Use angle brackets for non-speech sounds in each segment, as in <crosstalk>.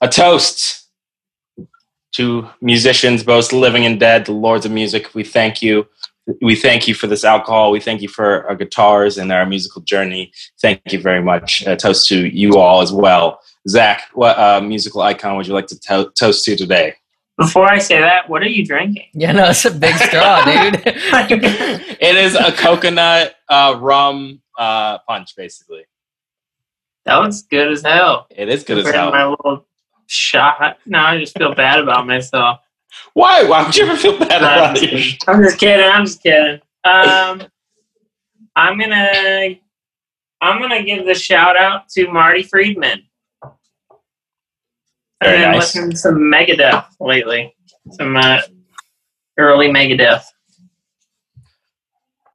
a toast to musicians, both living and dead, the lords of music. We thank you. We thank you for this alcohol. We thank you for our guitars and our musical journey. Thank you very much. A toast to you all as well. Zach, what uh, musical icon would you like to to- toast to today? Before I say that, what are you drinking? Yeah, no, it's a big straw, <laughs> dude. it is a coconut uh, rum uh, punch, basically. That looks good as hell. It is good as Compared to hell. My little shot. Now I just feel bad about myself. Why? Why would you ever feel bad I'm about just it? kidding. I'm just kidding. I'm just kidding. Um, I'm gonna I'm gonna give the shout out to Marty Friedman. I've Very been nice. listening to some Megadeth lately. Some uh, early Megadeth.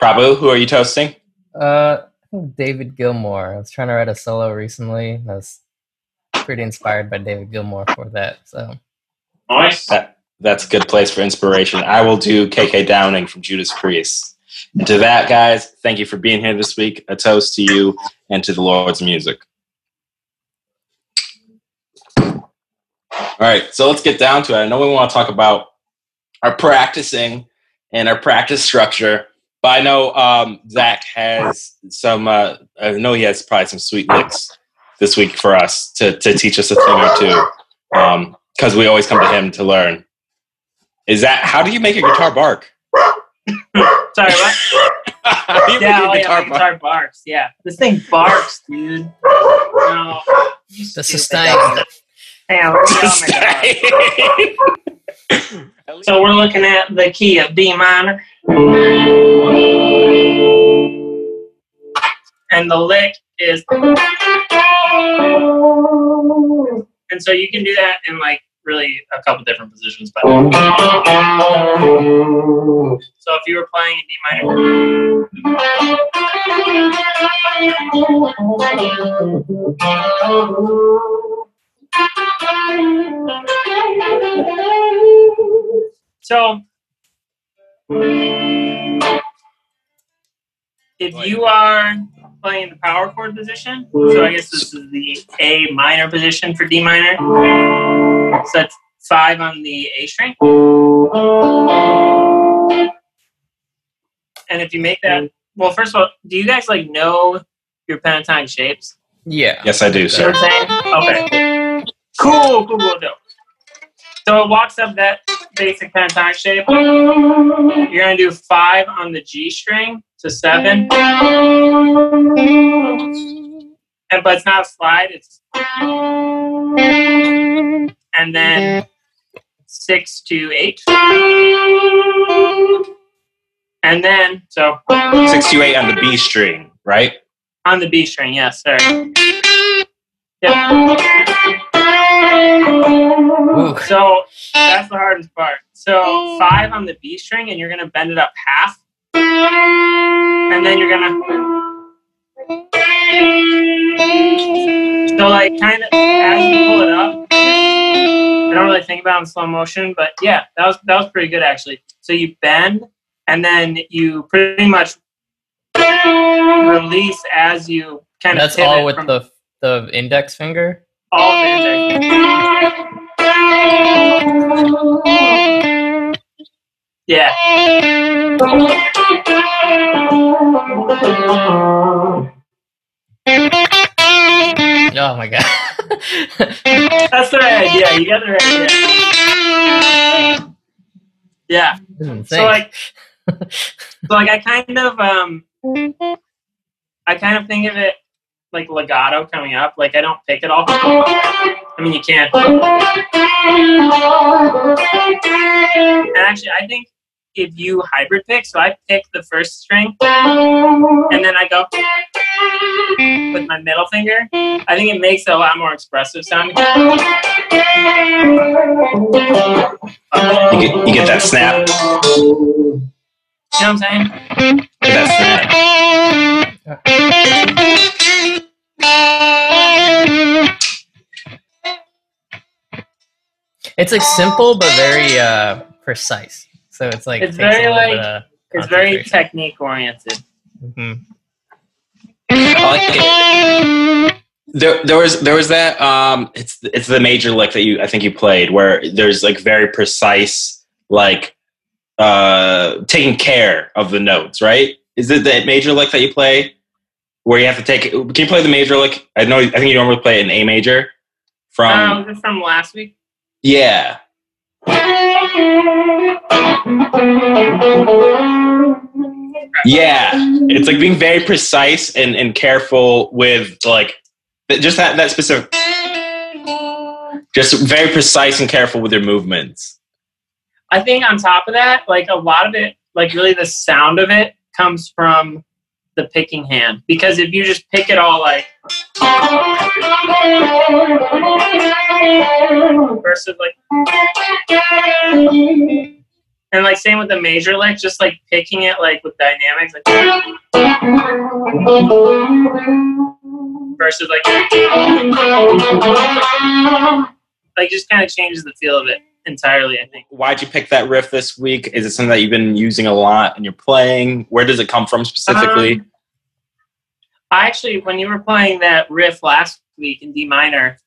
Prabhu, who are you toasting? Uh, David Gilmour. I was trying to write a solo recently. I was pretty inspired by David Gilmour for that. So Nice. That, that's a good place for inspiration. I will do KK Downing from Judas Priest. And to that, guys, thank you for being here this week. A toast to you and to the Lord's music. All right, so let's get down to it. I know we want to talk about our practicing and our practice structure, but I know um, Zach has some. Uh, I know he has probably some sweet licks this week for us to to teach us a thing or two, um, because we always come to him to learn. Is that how do you make a guitar bark? <laughs> Sorry, what? how you Yeah, oh, make a yeah, guitar my bark? guitar barks. Yeah, this thing barks, dude. No, the sustain. Damn, oh my God. So we're looking at the key of D minor. And the lick is. And so you can do that in like really a couple different positions but so if you were playing in D minor so if you are playing the power chord position, so I guess this is the A minor position for D minor. So that's five on the A string. And if you make that, well, first of all, do you guys like know your pentatonic shapes? Yeah. Yes, I do, You know sir. what I'm saying? Okay. Cool, cool, cool, dope. So it walks up that basic pentatonic shape. You're gonna do five on the G string to seven, and but it's not a slide. It's and then six to eight, and then so Six to eight on the B string, right? on the B string. Yes, sir. Yep. Ooh. So that's the hardest part. So five on the B string, and you're gonna bend it up half, and then you're gonna. So like kind of as you pull it up, I don't really think about it in slow motion, but yeah, that was that was pretty good actually. So you bend, and then you pretty much release as you kind of. That's all with the the index finger. All Yeah. Oh my god. <laughs> That's the right idea. You got the right idea. Yeah. So like, so like I kind of um, I kind of think of it like legato coming up. Like I don't pick it all. I mean, you can't. And actually, I think if you hybrid pick, so I pick the first string, and then I go with my middle finger. I think it makes it a lot more expressive sounding. You get, you get that snap. You know what I'm saying? Get that it's like simple but very uh precise. So it's like It's takes very, like- of It's very technique oriented. Mhm. like. There, there was there was that um it's it's the major lick that you I think you played where there's like very precise like uh taking care of the notes, right? Is it the major lick that you play where you have to take can you play the major lick? I know I think you normally play it in A major from Um, from last week? yeah. Yeah. It's like being very precise and, and careful with like just that, that specific just very precise and careful with your movements. I think on top of that, like a lot of it, like really the sound of it comes from the picking hand. Because if you just pick it all like versus like and like same with the major lick, just like picking it like with dynamics like versus like like just kind of changes the feel of it entirely, I think. Why'd you pick that riff this week? Is it something that you've been using a lot and you're playing? Where does it come from specifically? Um, I actually, when you were playing that riff last week in D minor,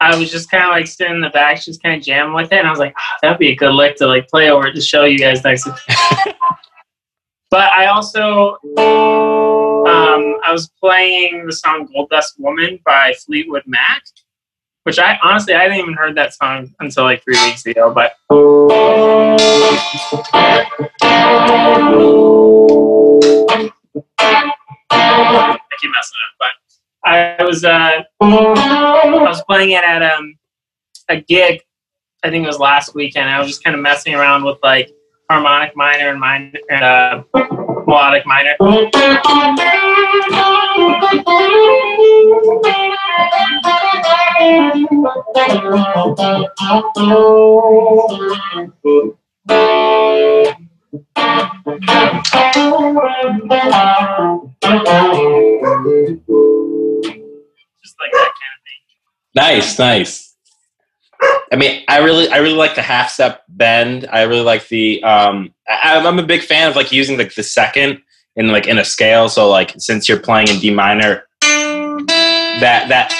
I was just kind of like sitting in the back, just kind of jamming with it, and I was like, "Ah, that'd be a good lick to like play over to show you guys next week. <laughs> but I also, um, I was playing the song "Gold Dust Woman" by Fleetwood Mac, which I honestly I hadn't even heard that song until like three weeks ago, but. I keep messing up, but I was uh, I was playing it at um a gig. I think it was last weekend. I was just kind of messing around with like harmonic minor and minor and uh, melodic minor. Just like that kind of thing. Nice, nice. I mean, I really, I really like the half step bend. I really like the. Um, I, I'm a big fan of like using like the second in like in a scale. So like since you're playing in D minor, that that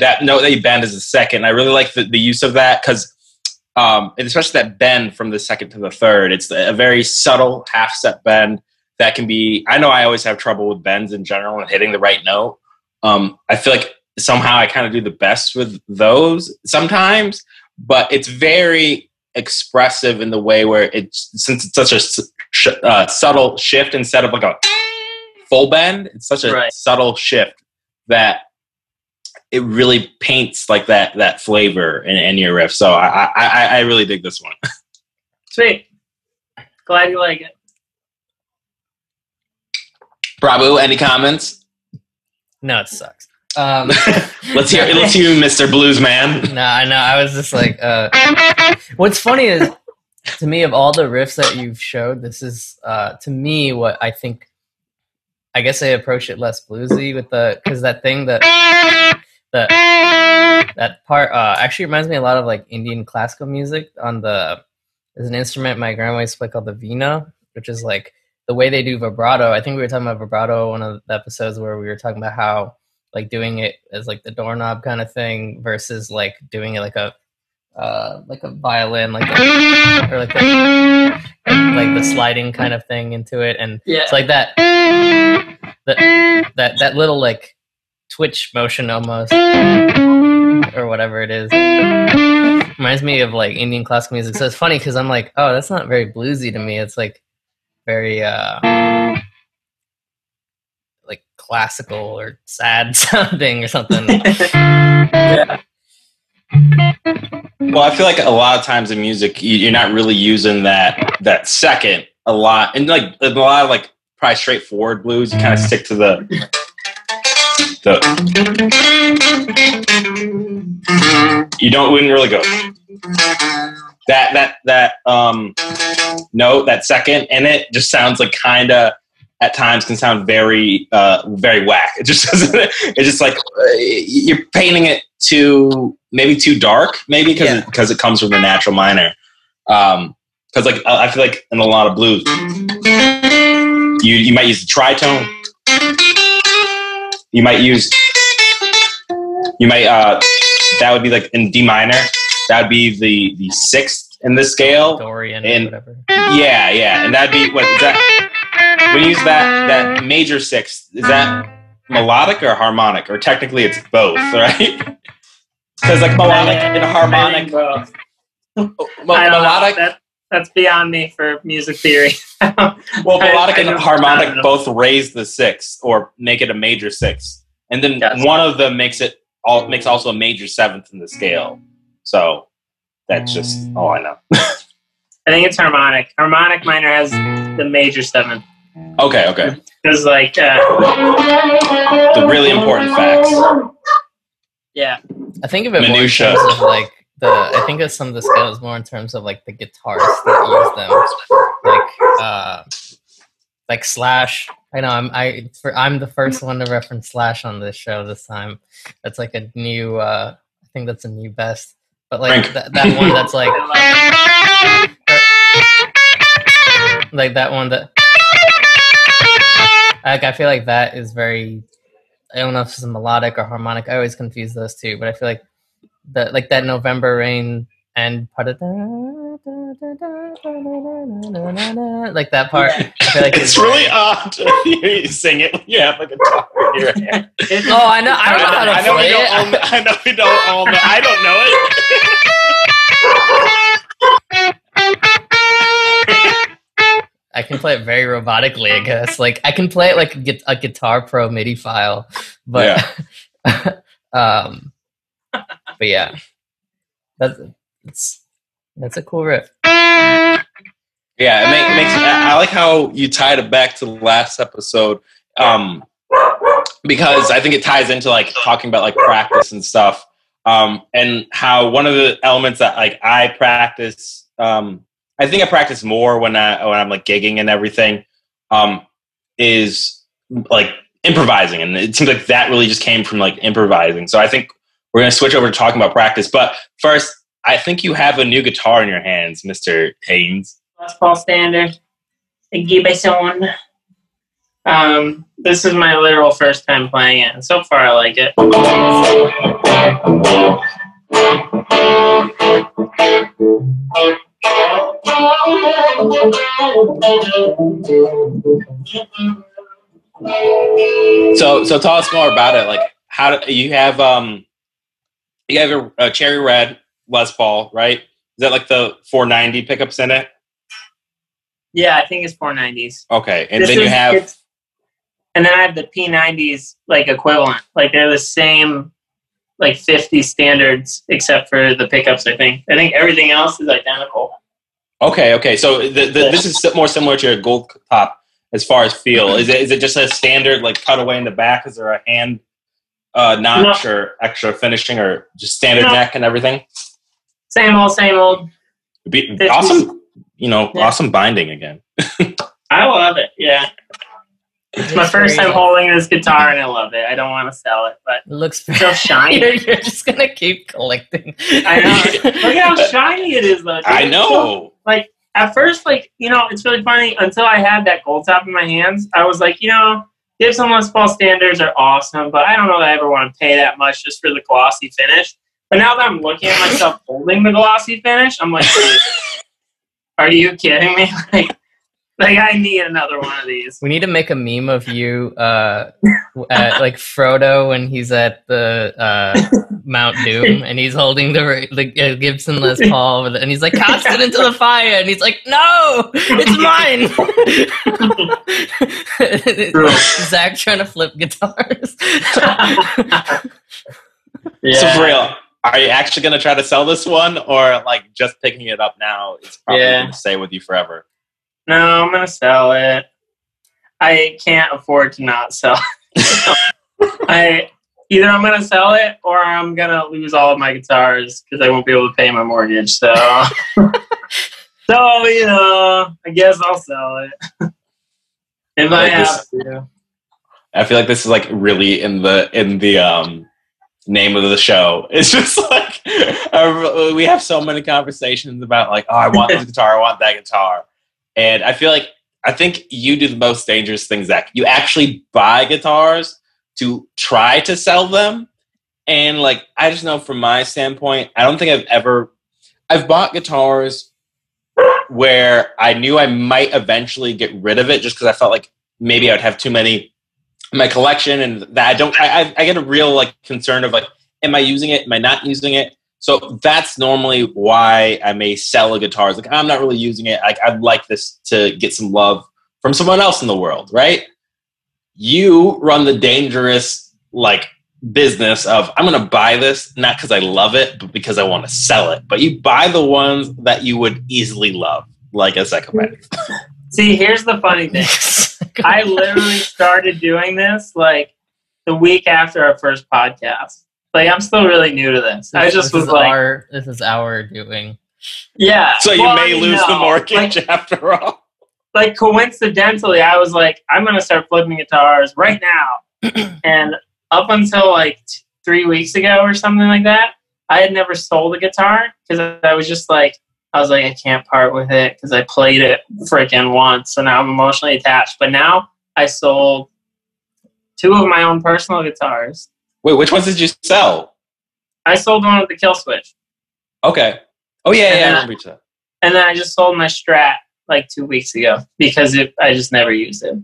that note that you bend is the second. I really like the, the use of that because, um, especially that bend from the second to the third. It's a very subtle half step bend that can be. I know I always have trouble with bends in general and hitting the right note. Um, I feel like somehow I kind of do the best with those sometimes, but it's very expressive in the way where it's since it's such a sh- uh, subtle shift instead of like a full bend. It's such a Right. subtle shift that it really paints like that that flavor in, in your riff. So I, I I I really dig this one. <laughs> Sweet. Glad you like it. Prabhu, any comments? No, it sucks. Um, <laughs> Let's hear let's <laughs> hear you, Mr. Blues Man. no, I know. I was just like, uh, what's funny is to me of all the riffs that you've showed, this is uh, to me what I think. I guess I approach it less bluesy with the because that thing that the that part uh, actually reminds me a lot of like Indian classical music. On the there's an instrument my grandma used to play called the vina, which is like the way they do vibrato. I think we were talking about vibrato one of the episodes where we were talking about how like doing it as like the doorknob kind of thing versus like doing it like a uh like a violin like a, or like a, like the sliding kind of thing into it. And Yeah. it's like that that that that little like twitch motion almost or whatever it is. Reminds me of like indian classical music. So it's funny because i'm like oh that's not very bluesy to me. It's like very uh like classical or sad <laughs> sounding or something <laughs> yeah. Well, I feel like a lot of times in music, you- you're not really using that that second a lot, and like a lot of like probably straightforward blues, you kind of stick to the the. You don't wouldn't really go that that that um note that second in it just sounds like kind of at times can sound very uh very whack it just <laughs> doesn't it's just like uh, you're painting it too maybe too dark maybe because Yeah. because it comes from the natural minor um because like i I feel like in a lot of blues you you might use the tritone you might use you might uh, that would be like in D minor. That would be the the sixth in the scale. Dorian and- whatever. Yeah, yeah, and that'd be what that? When you use that that major sixth, is that melodic or harmonic? Or technically, it's both, <laughs> right? Because like melodic and harmonic, oh, I both. I melodic, That, that's beyond me for music theory. <laughs> well, melodic I and harmonic both raise the sixth or make it a major sixth, and then Yes. one of them makes it all makes also a major seventh in the scale. So that's just all I know. <laughs> I think it's harmonic. Harmonic minor has the major seventh. Okay, okay, There's like, uh, the really important facts. yeah, I think of it Minutia. more in terms of like the. I think of some of the scales more in terms of like the guitarists that use them, like uh, like Slash. I know I'm I for, I'm the first one to reference Slash on this show this time. That's like a new. uh I think that's a new best. But like Frank. that, that one that's like <laughs> like that one that like I feel like that is very I don't know if it's melodic or harmonic. I always confuse those two, but I feel like that like that November rain and part of like that part. I feel like <laughs> It's really odd to <laughs> you sing it when you have a guitar in your hand. Oh, I know. I don't know how to I know play don't. it. All, know- I know we don't all know. I don't know it. <laughs> I can play it very robotically, I guess. Like I can play it like a, a Guitar Pro MIDI file, but <laughs> um, but yeah, that's it's that's a cool riff. Yeah, it, make, it makes. I I like how you tied it back to the last episode, um, because I think it ties into like talking about like practice and stuff, um, and how one of the elements that like I practice. Um, I think I practice more when I when I'm like gigging and everything. Um, is like improvising, and it seems like that really just came from like improvising. So I think we're gonna switch over to talking about practice, but first. I think you have a new guitar in your hands, Mr. Haynes. Les Paul standard. A Gibson. Um, this is my literal first time playing it, and so far I like it. So, so tell us more about it. Like, how do you have um, you have a, a cherry red Les Paul, right? Is that like the 490 pickups in it? Yeah, I think it's 490s. Okay, and This then you have and then I have the P90s like equivalent. Like they're the same like 50 standards except for the pickups, I think. I think everything else is identical. okay, okay. So the, the, this is more similar to a gold top as far as feel. Is it is it just a standard like cutaway in the back? Is there a hand uh, notch or extra finishing or just standard No. neck and everything? Same old, same old. Be, awesome, you know, Yeah. awesome binding again. <laughs> I love it. Yeah. It's my first time holding this guitar and I love it. I don't want to sell it, but It looks it's <laughs> so shiny. you're, you're just gonna keep collecting. I know. <laughs> Look how shiny it is, though. dude. I It's so- know. like at first, like you know, it's really funny. Until I had that gold top in my hands, I was like, you know, Gibson Les Paul standards are awesome, but I don't know that I ever want to pay that much just for the glossy finish. But now that I'm looking at myself <laughs> holding the glossy finish, I'm like, are you kidding me? Like, like I need another one of these. We need to make a meme of you, uh, at, like Frodo when he's at the uh, Mount Doom and he's holding the the uh, Gibson Les <laughs> Paul, with and he's like, "Cast it into the fire," and he's like, "No, it's <laughs> mine." <laughs> Zach trying to flip guitars. So for real, are you actually going to try to sell this one, or like just picking it up now is probably Yeah. going to stay with you forever? No, I'm gonna sell it. I can't afford to not sell. it. <laughs> I either I'm gonna sell it or I'm gonna lose all of my guitars because I won't be able to pay my mortgage. So, <laughs> so you know, I guess I'll sell it <laughs> if I Like have this- to. I feel like this is like really in the in the um name of the show. It's just like we have so many conversations about like, oh, I want this guitar, I want that guitar, and I feel like I think you do the most dangerous thing, Zach. You actually buy guitars to try to sell them, And like I just know from my standpoint, I don't think I've ever I've bought guitars where I knew I might eventually get rid of it just because I felt like maybe I would have too many in my collection and that I don't I, I- I get a real like concern of like am I using it? Am I not using it? So that's normally why I may sell a guitar. It's like I'm not really using it. Like I'd like this to get some love from someone else in the world, right? You run the dangerous like business of I'm going to buy this not because I love it, but because I want to sell it. But you buy the ones that you would easily love, like a psychopath. <laughs> See, here's the funny thing. <laughs> I literally started doing this like the week after our first podcast. Like I'm still really new to this. I just this was like, our, this is our doing. yeah. So you Well, may I mean, lose the mortgage Like, <laughs> after all. like coincidentally, I was like, I'm gonna start flipping guitars right now. <clears throat> and up until like t- three weeks ago or something like that, I had never sold a guitar because I was just like, I was like, I can't part with it because I played it freaking once, so now I'm emotionally attached. But now I sold two of my own personal guitars. Wait, which ones did you sell? I sold one with the kill switch, Okay. Oh yeah, yeah, I And then- remember you said. and then I just sold my Strat like two weeks ago because it, I just never used it.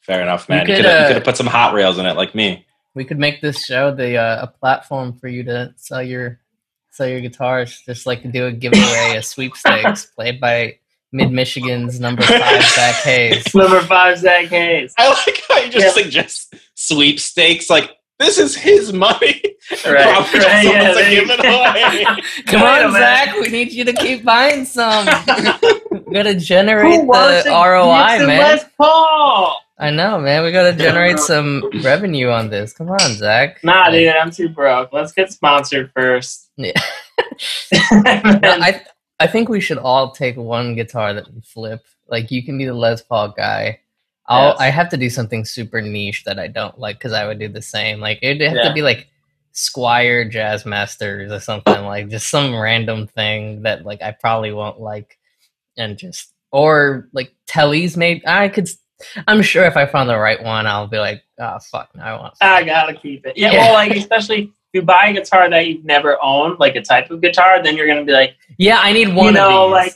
Fair enough, man. You could, could have uh, you could have put some hot rails in it, like me. We could make this show the uh, a platform for you to sell your sell your guitars. Just like to do a giveaway, a sweepstakes <laughs> played by Mid Michigan's number five Zach Hayes. <laughs> Number five, Zach Hayes. I like how you just Yeah. suggest sweepstakes. Like this is his money. <laughs> Right, Probably right, yeah, like, there you give it away. <laughs> Come on, minute. Zach. We need you to keep buying some. we <laughs> gotta generate Who the ROI, man. Les Paul? I know, man. We gotta generate some revenue on this. Come on, Zach. Nah, Like, dude, I'm too broke. Let's get sponsored first. Yeah. No, I I think we should all take one guitar that we flip. Like you can be the Les Paul guy. I'll Yes. I have to do something super niche that I don't like because I would do the same. Like it'd have Yeah. to be like Squier Jazz Masters or something <laughs> like just some random thing that like I probably won't like, and just or like Telly's maybe I could. I'm sure if I found the right one, I'll be like, oh fuck, no, I want. I gotta keep it. Yeah, Yeah. well, like <laughs> especially if you buy a guitar that you've never owned, like a type of guitar, then you're gonna be like, Yeah, I need one you know, like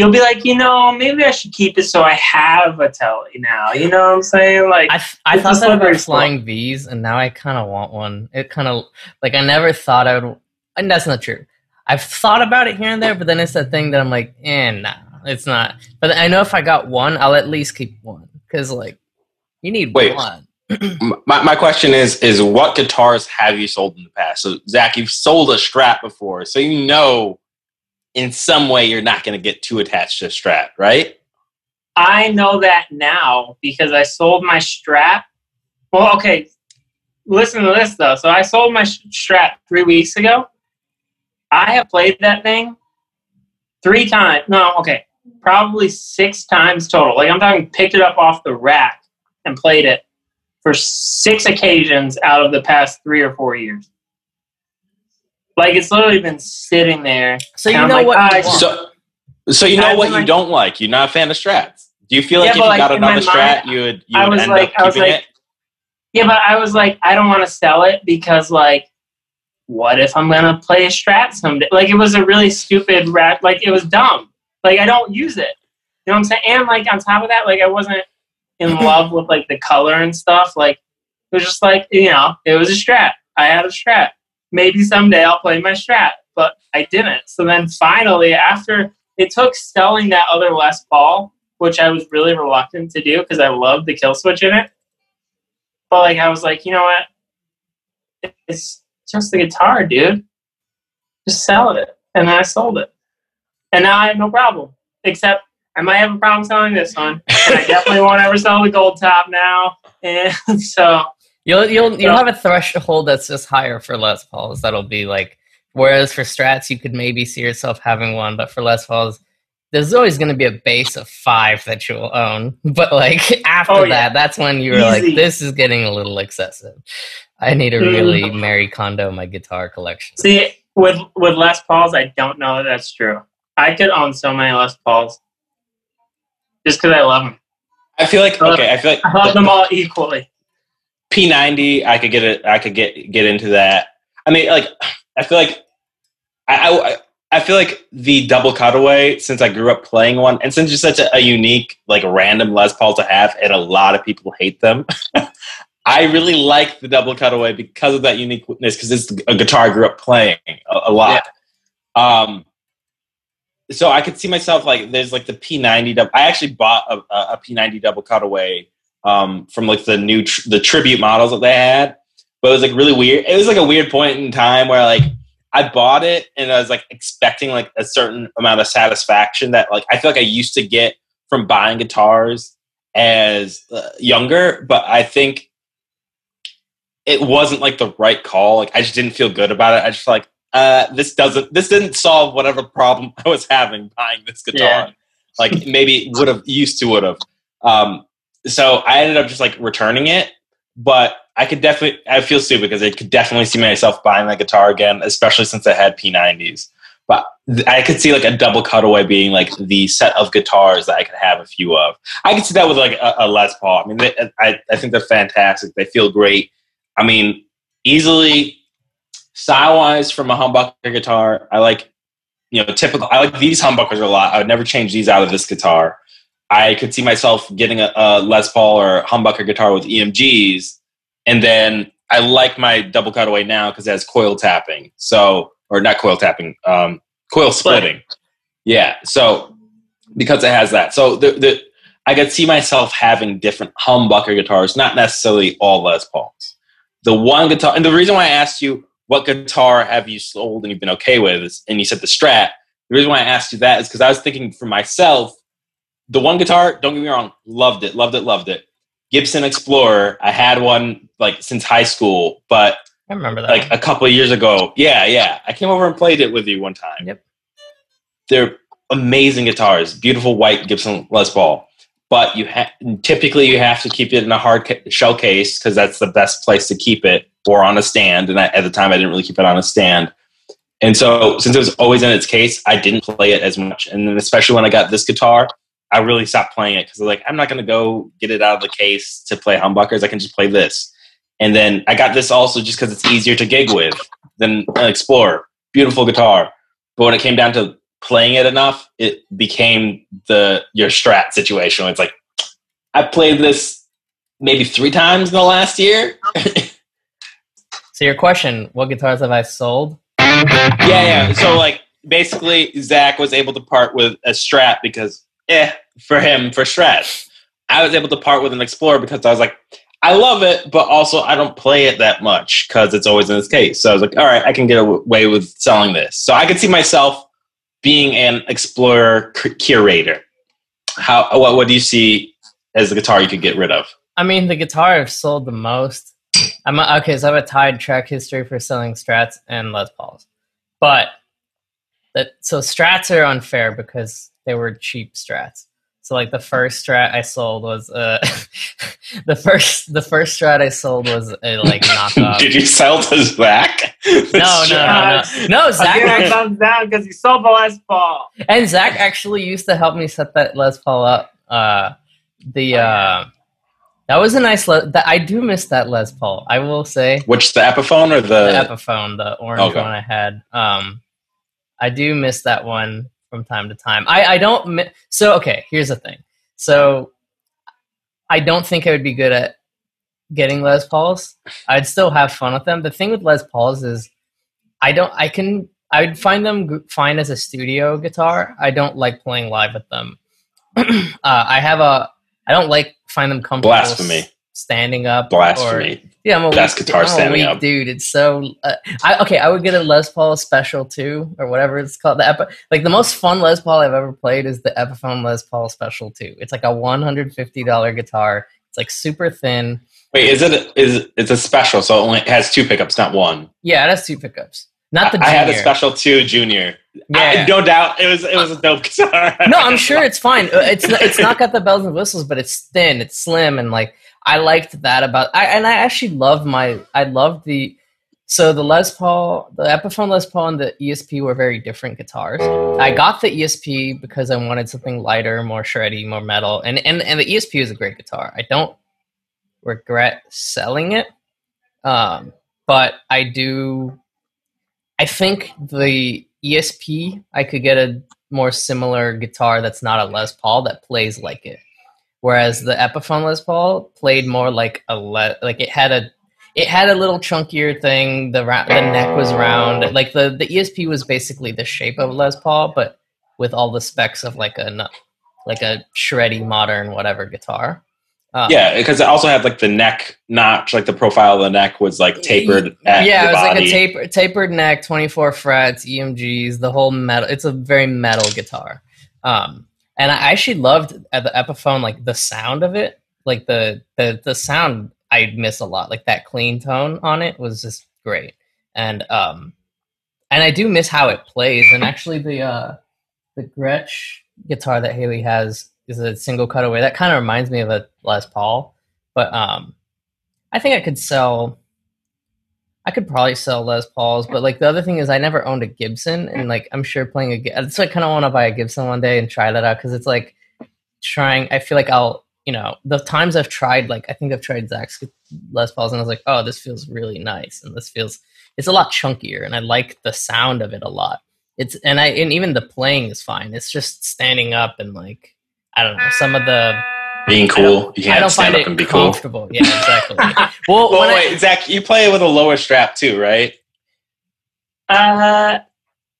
you'll be like, you know, maybe I should keep it so I have a telly now. You know what I'm saying? Like, I, f- I It's thought that about slope. flying V's, and now I kind of want one. It kind of like I never thought I would, and that's not true. I've thought about it here and there, but then it's that thing that I'm like, eh, nah, it's not. But I know if I got one, I'll at least keep one because like you need Wait. one. <clears throat> my, my question is is what guitars have you sold in the past? So Zach, you've sold a Strat before, so you know in some way you're not going to get too attached to a Strat, right? I know that now because I sold my Strat. Well, okay, listen to this though. So I sold my Strat three weeks ago. I have played that thing three times. No, okay, probably six times total. Like I'm talking, picked it up off the rack and played it for six occasions out of the past three or four years. Like it's literally been sitting there. So you know like, what ah, you So so you know what feel you don't like. You're not a fan of Strats. Do you feel like Yeah, if you like, got in my another mind, Strat, you would you I would was end like- up I was keeping like- it? Yeah, but I was like, I don't want to sell it because, like, what if I'm gonna play a Strat someday? Like, it was a really stupid rat. Like, it was dumb. Like, I don't use it. You know what I'm saying? And like on top of that, like, I wasn't in <clears throat> love with like the color and stuff. Like, it was just like you know, it was a Strat. I had a Strat. Maybe someday I'll play my Strat, but I didn't. So then finally, after it took selling that other Les Paul, which I was really reluctant to do because I loved the kill switch in it. But like I was like, you know what? It's just the guitar, dude. Just sell it. And then I sold it. And now I have no problem. Except I might have a problem selling this one. And I definitely won't ever sell the gold top now. <laughs> And so You'll you'll you'll have a threshold that's just higher for Les Pauls. That'll be like, whereas for Strats you could maybe see yourself having one, but for Les Pauls, there's always going to be a base of five that you'll own. <laughs> But like after Oh, yeah. that, that's when you're like, this is getting a little excessive. I need to Mm. really Marie Kondo my guitar collection. see with with Les Pauls, I don't know that that's true. I could own so many Les Pauls. Just because I love them. I feel like okay. I feel like I love them all equally. P90. I could get it. I could get get into that. I mean, like I feel like I, I I feel like the double cutaway, since I grew up playing one, and since it's such a, a unique, like random Les Paul to have, and a lot of people hate them, <laughs> I really like the double cutaway because of that uniqueness. Because it's a guitar I grew up playing a, a lot. Um, so I could see myself like there's like the P90 double. I actually bought a, a P90 double cutaway um, from like the new tr- the tribute models that they had, but it was like really weird. It was like a weird point in time where like I bought it and I was like expecting like a certain amount of satisfaction that like I feel like I used to get from buying guitars as uh, younger, but I think it wasn't like the right call. Like I just didn't feel good about it. I just like uh, this doesn't this didn't solve whatever problem <laughs> I was having buying this guitar. Yeah. Like maybe would have used to would have. Um, so I ended up just like returning it, but I could definitely I feel stupid because I could definitely see myself buying that guitar again, especially since I had P90s. But I could see like a double cutaway being like the set of guitars that I could have a few of. I could see that with like a, a Les Paul. I mean, they, I I think they're fantastic. They feel great. I mean, easily style wise from a humbucker guitar, I like you know typical. I like these humbuckers a lot. I would never change these out of this guitar. I could see myself getting a, a Les Paul or humbucker guitar with EMGs, and then I like my double cutaway now because it has coil tapping. So or not coil tapping, um, coil splitting. Yeah. So because it has that, so the the I could see myself having different humbucker guitars, not necessarily all Les Pauls. The one guitar, and the reason why I asked you what guitar have you sold and you've been okay with, is, and you said the Strat. The reason why I asked you that is because I was thinking for myself, the one guitar, don't get me wrong, loved it, loved it, loved it. Gibson Explorer, I had one like since high school, but I remember that. like one. a couple of years ago. Yeah, yeah. I came over and played it with you one time. Yep. They're amazing guitars, beautiful white Gibson Les Paul. But you ha- typically you have to keep it in a hard ca- shell case because that's the best place to keep it, or on a stand. And I, at the time, I didn't really keep it on a stand. And so, since it was always in its case, I didn't play it as much. And then, especially when I got this guitar, I really stopped playing it because like I'm not going to go get it out of the case to play humbuckers. I can just play this. And then I got this also just because it's easier to gig with than an Explorer. Beautiful guitar, but when it came down to playing it enough, it became the your Strat situation. It's like I played this maybe three times in the last year. <laughs> so your question: What guitars have I sold? yeah, yeah. So like basically, Zach was able to part with a Strat because, eh, for him for Strat. I was able to part with an Explorer because I was like, I love it, but also I don't play it that much because it's always in its case. So I was like, all right, I can get away with selling this. So I could see myself being an Explorer curator. How what what do you see as the guitar you could get rid of? I mean, the guitar I've sold the most. I'm okay. So I have a tied track history for selling Strats and Les Pauls, but that so Strats are unfair because they were cheap Strats. So like the first Strat I sold was uh <laughs> the first the first Strat I sold was a like <laughs> knockoff. Did you sell to Zach? no, no, no, no, no. Zach Again, I actually, thumbs down because he sold the Les Paul. and Zach actually used to help me set that Les Paul up. Uh, the Oh, uh, that was a nice. Le- that I do miss that Les Paul. I will say Which the Epiphone or the the? Epiphone, the orange okay. one I had. Um, I do miss that one from time to time. I I don't. So okay, here's the thing. So I don't think I would be good at getting Les Pauls. I'd still have fun with them. The thing with Les Pauls is I don't. I can. I would find them fine as a studio guitar. I don't like playing live with them. <clears throat> uh, I have a. I don't like find them comfortable. Blasphemy. Standing up. Or, Blasphemy. Yeah, I'm a Best weak, guitar I'm a weak up. dude. It's so. Uh, I, okay, I would get a Les Paul Special Two or whatever it's called. The Epi- like the most fun Les Paul I've ever played is the Epiphone Les Paul Special Two. It's like a one hundred fifty dollar guitar. It's like super thin. Wait, is it is it's a special? So it only has two pickups, not one. Yeah, it has two pickups. Not the I, I had a special two junior. I- Yeah. no doubt it was it was a dope <laughs> guitar. no, I'm sure it's fine. Uh, It's it's not got the bells and whistles, but it's thin, it's slim, and like I liked that about. I and I actually loved my. I loved the. So the Les Paul, the Epiphone Les Paul, and the ESP were very different guitars. I got the ESP because I wanted something lighter, more shreddy, more metal, and and and the ESP is a great guitar. I don't regret selling it, um, but I do I think the ESP I could get a more similar guitar that's not a Les Paul that plays like it. Whereas the Epiphone Les Paul played more like a le- like it had a it had a little chunkier thing. The ra- the neck was round. Like the the ESP was basically the shape of Les Paul, but with all the specs of like a like a shreddy modern whatever guitar. Um, yeah, because it also had like the neck notch, like the profile of the neck was like tapered. yeah, it was body. like a taper, tapered neck, twenty four frets, EMGs, the whole metal. It's a very metal guitar, um, and I actually loved at the Epiphone like the sound of it, like the the the sound I miss a lot, like that clean tone on it was just great, and um, and I do miss how it plays, and actually the uh, the Gretsch guitar that Haley has is a single cutaway. That kind of reminds me of a Les Paul, but um, I think I could sell. I could probably sell Les Pauls, but like the other thing is, I never owned a Gibson, and like I'm sure playing a. So I kind of want to buy a Gibson one day and try that out because it's like trying. I feel like I'll, you know, the times I've tried, like I think I've tried Zach's Les Pauls, and I was like, oh, this feels really nice, and this feels it's a lot chunkier, and I like the sound of it a lot. It's and I and even the playing is fine. It's just standing up and like I don't know some of the being cool. You can't stand up and be comfortable. cool. Yeah, exactly. <laughs> well, well wait, I, Zach, you play with a lower strap too, right? Uh,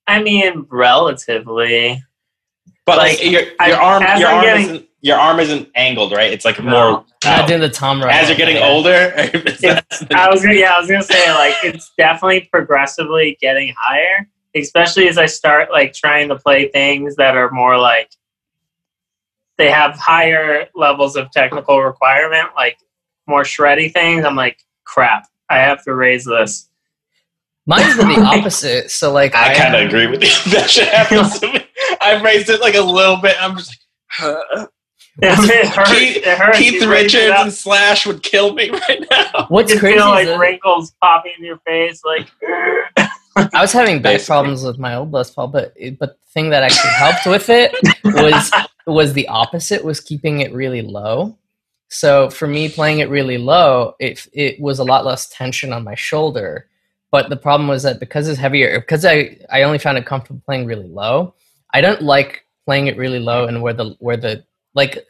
I mean, relatively. But like, like your your I, arm, your I'm arm getting, isn't your arm isn't angled, right? It's like no, more. Not doing the Tom. As you're getting older, <laughs> I was gonna, yeah, I was gonna say like it's definitely progressively getting higher, especially as I start like trying to play things that are more like they have higher levels of technical requirement, like more shreddy things. I'm like, crap, I have to raise this. Mine's been the <laughs> opposite. So like, I, I kind of agree with you. <laughs> that shit happens to me. I've raised it like a little bit. I'm just like, <laughs> huh. it hurts. Keith, it hurts. Keith Richards and Slash would kill me right now. What's you crazy? Feel like wrinkles popping in your face, like. <laughs> I was having back problems with my old Les Paul, but but the thing that actually helped with it was <laughs> was the opposite. Was keeping it really low. So for me, playing it really low, it it was a lot less tension on my shoulder. But the problem was that because it's heavier, because I I only found it comfortable playing really low. I don't like playing it really low and where the where the like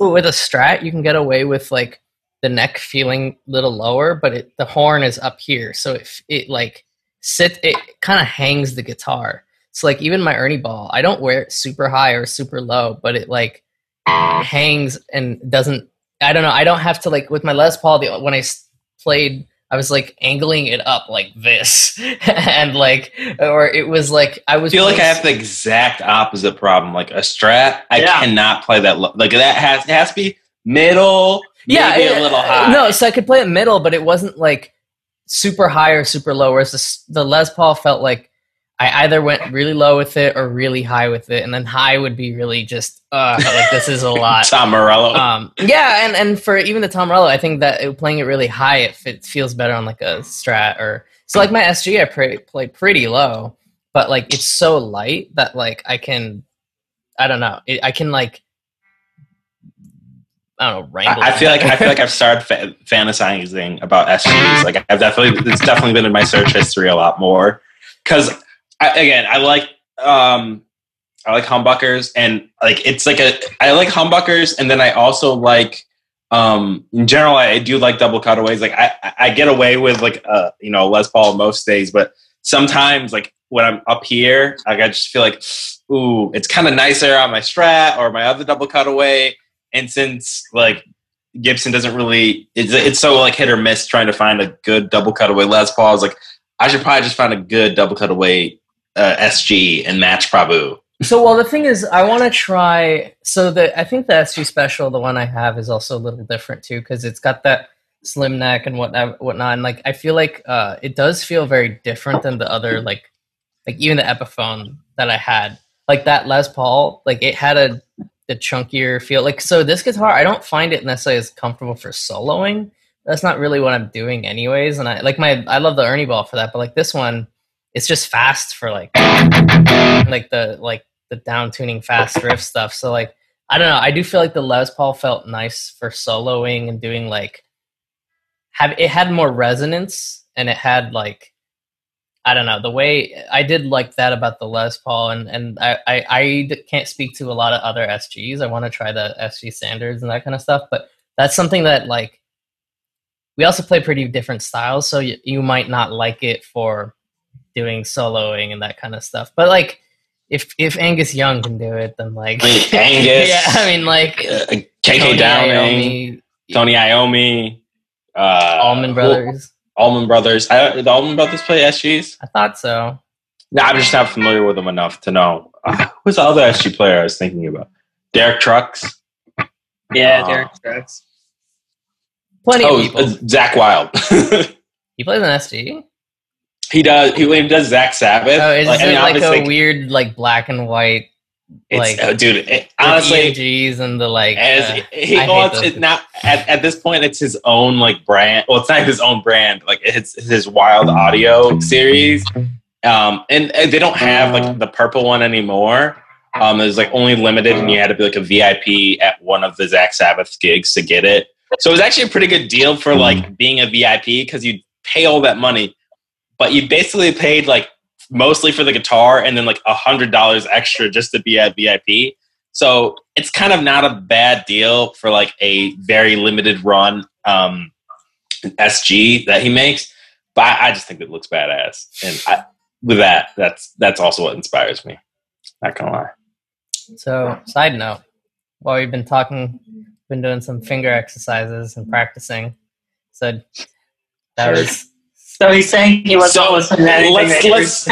with a strat you can get away with like the neck feeling a little lower, but it, the horn is up here, so if it like sit it kind of hangs the guitar. So like even my Ernie ball, I don't wear it super high or super low, but it like hangs and doesn't. I don't know. I don't have to like with my Les Paul. The, when I played, I was like angling it up like this, <laughs> and like, or it was like I was. I feel like I have the exact opposite problem. Like a Strat, I yeah. cannot play that. Low. Like that has it has to be middle. Yeah, maybe a little high. No, so I could play it middle, but it wasn't like super high or super low. Whereas the, the Les Paul felt like I either went really low with it or really high with it, and then high would be really just uh, like this is a <laughs> lot. Tom Morello. Um, yeah, and and for even the Tom Morello, I think that it, playing it really high, it, it feels better on like a Strat or so. Like my SG, I play, play pretty low, but like it's so light that like I can, I don't know, it, I can like I don't know, wrangle. I, I feel like I feel like I've started fa- fantasizing about SGs. Like I've definitely, it's definitely been in my search history a lot more. Because again, I like, um, I like humbuckers, and like it's like a, I like humbuckers, and then I also like, um, in general, I do like double cutaways. Like I, I get away with like, uh, you know, Les Paul most days, but sometimes like when I'm up here, like I just feel like, ooh, it's kind of nicer on my Strat or my other double cutaway and since like Gibson doesn't really, it's, it's so like hit or miss trying to find a good double cutaway Les Paul. I was like, I should probably just find a good double cutaway uh, SG and match Prabhu. So, well, the thing is, I want to try. So, the I think the SG Special, the one I have, is also a little different too because it's got that slim neck and whatnot, whatnot. And like, I feel like uh, it does feel very different than the other, like, like even the Epiphone that I had. Like that Les Paul, like it had a the chunkier feel. Like so, this guitar I don't find it necessarily as comfortable for soloing. That's not really what I'm doing, anyways. And I like my I love the Ernie ball for that, but like this one, it's just fast for like like the like the down tuning fast riff stuff. So like I don't know. I do feel like the Les Paul felt nice for soloing and doing like have it had more resonance and it had like I don't know the way I did like that about the Les Paul, and and I I, I can't speak to a lot of other SGs. I want to try the SG standards and that kind of stuff, but that's something that like we also play pretty different styles, so you, you might not like it for doing soloing and that kind of stuff. But like if if Angus Young can do it, then like I mean, <laughs> Angus, yeah, I mean like uh, KK Tony Downing, Iommi, Tony Iommi, uh, Allman Brothers. Allman Brothers. I, the Allman Brothers play SGs. I thought so. No, I'm just not familiar with them enough to know. Uh, <laughs> who's the other SG player I was thinking about? Derek Trucks. Yeah, Uh, Derek Trucks. Plenty of Oh, people. uh, Zakk Wylde. <laughs> he plays an SG. he does. He, he does Zakk Sabbath. Oh, is Like, it like a obviously, weird, like black and white, it's- like oh, dude. It, honestly, and the like? as uh, he hate well, it's, it now at, at this point it's his own like brand well it's not his own brand like it's, it's his Wylde Audio series um and, and they don't have like the purple one anymore um there's like only limited and you had to be like a vip at one of the Zakk Sabbath gigs to get it so it was actually a pretty good deal for like being a vip because you pay all that money but you basically paid like mostly for the guitar and then like a hundred dollars extra just to be at vip so it's kind of not a bad deal for like a very limited run um, SG that he makes. But I, just think it looks badass, and I, with that, that's that's also what inspires me. Not gonna lie. So, side note, while we've been talking, been doing some finger exercises and practicing. So that was. So he's saying he wasn't So, listening to anything let's- that you <laughs> let's-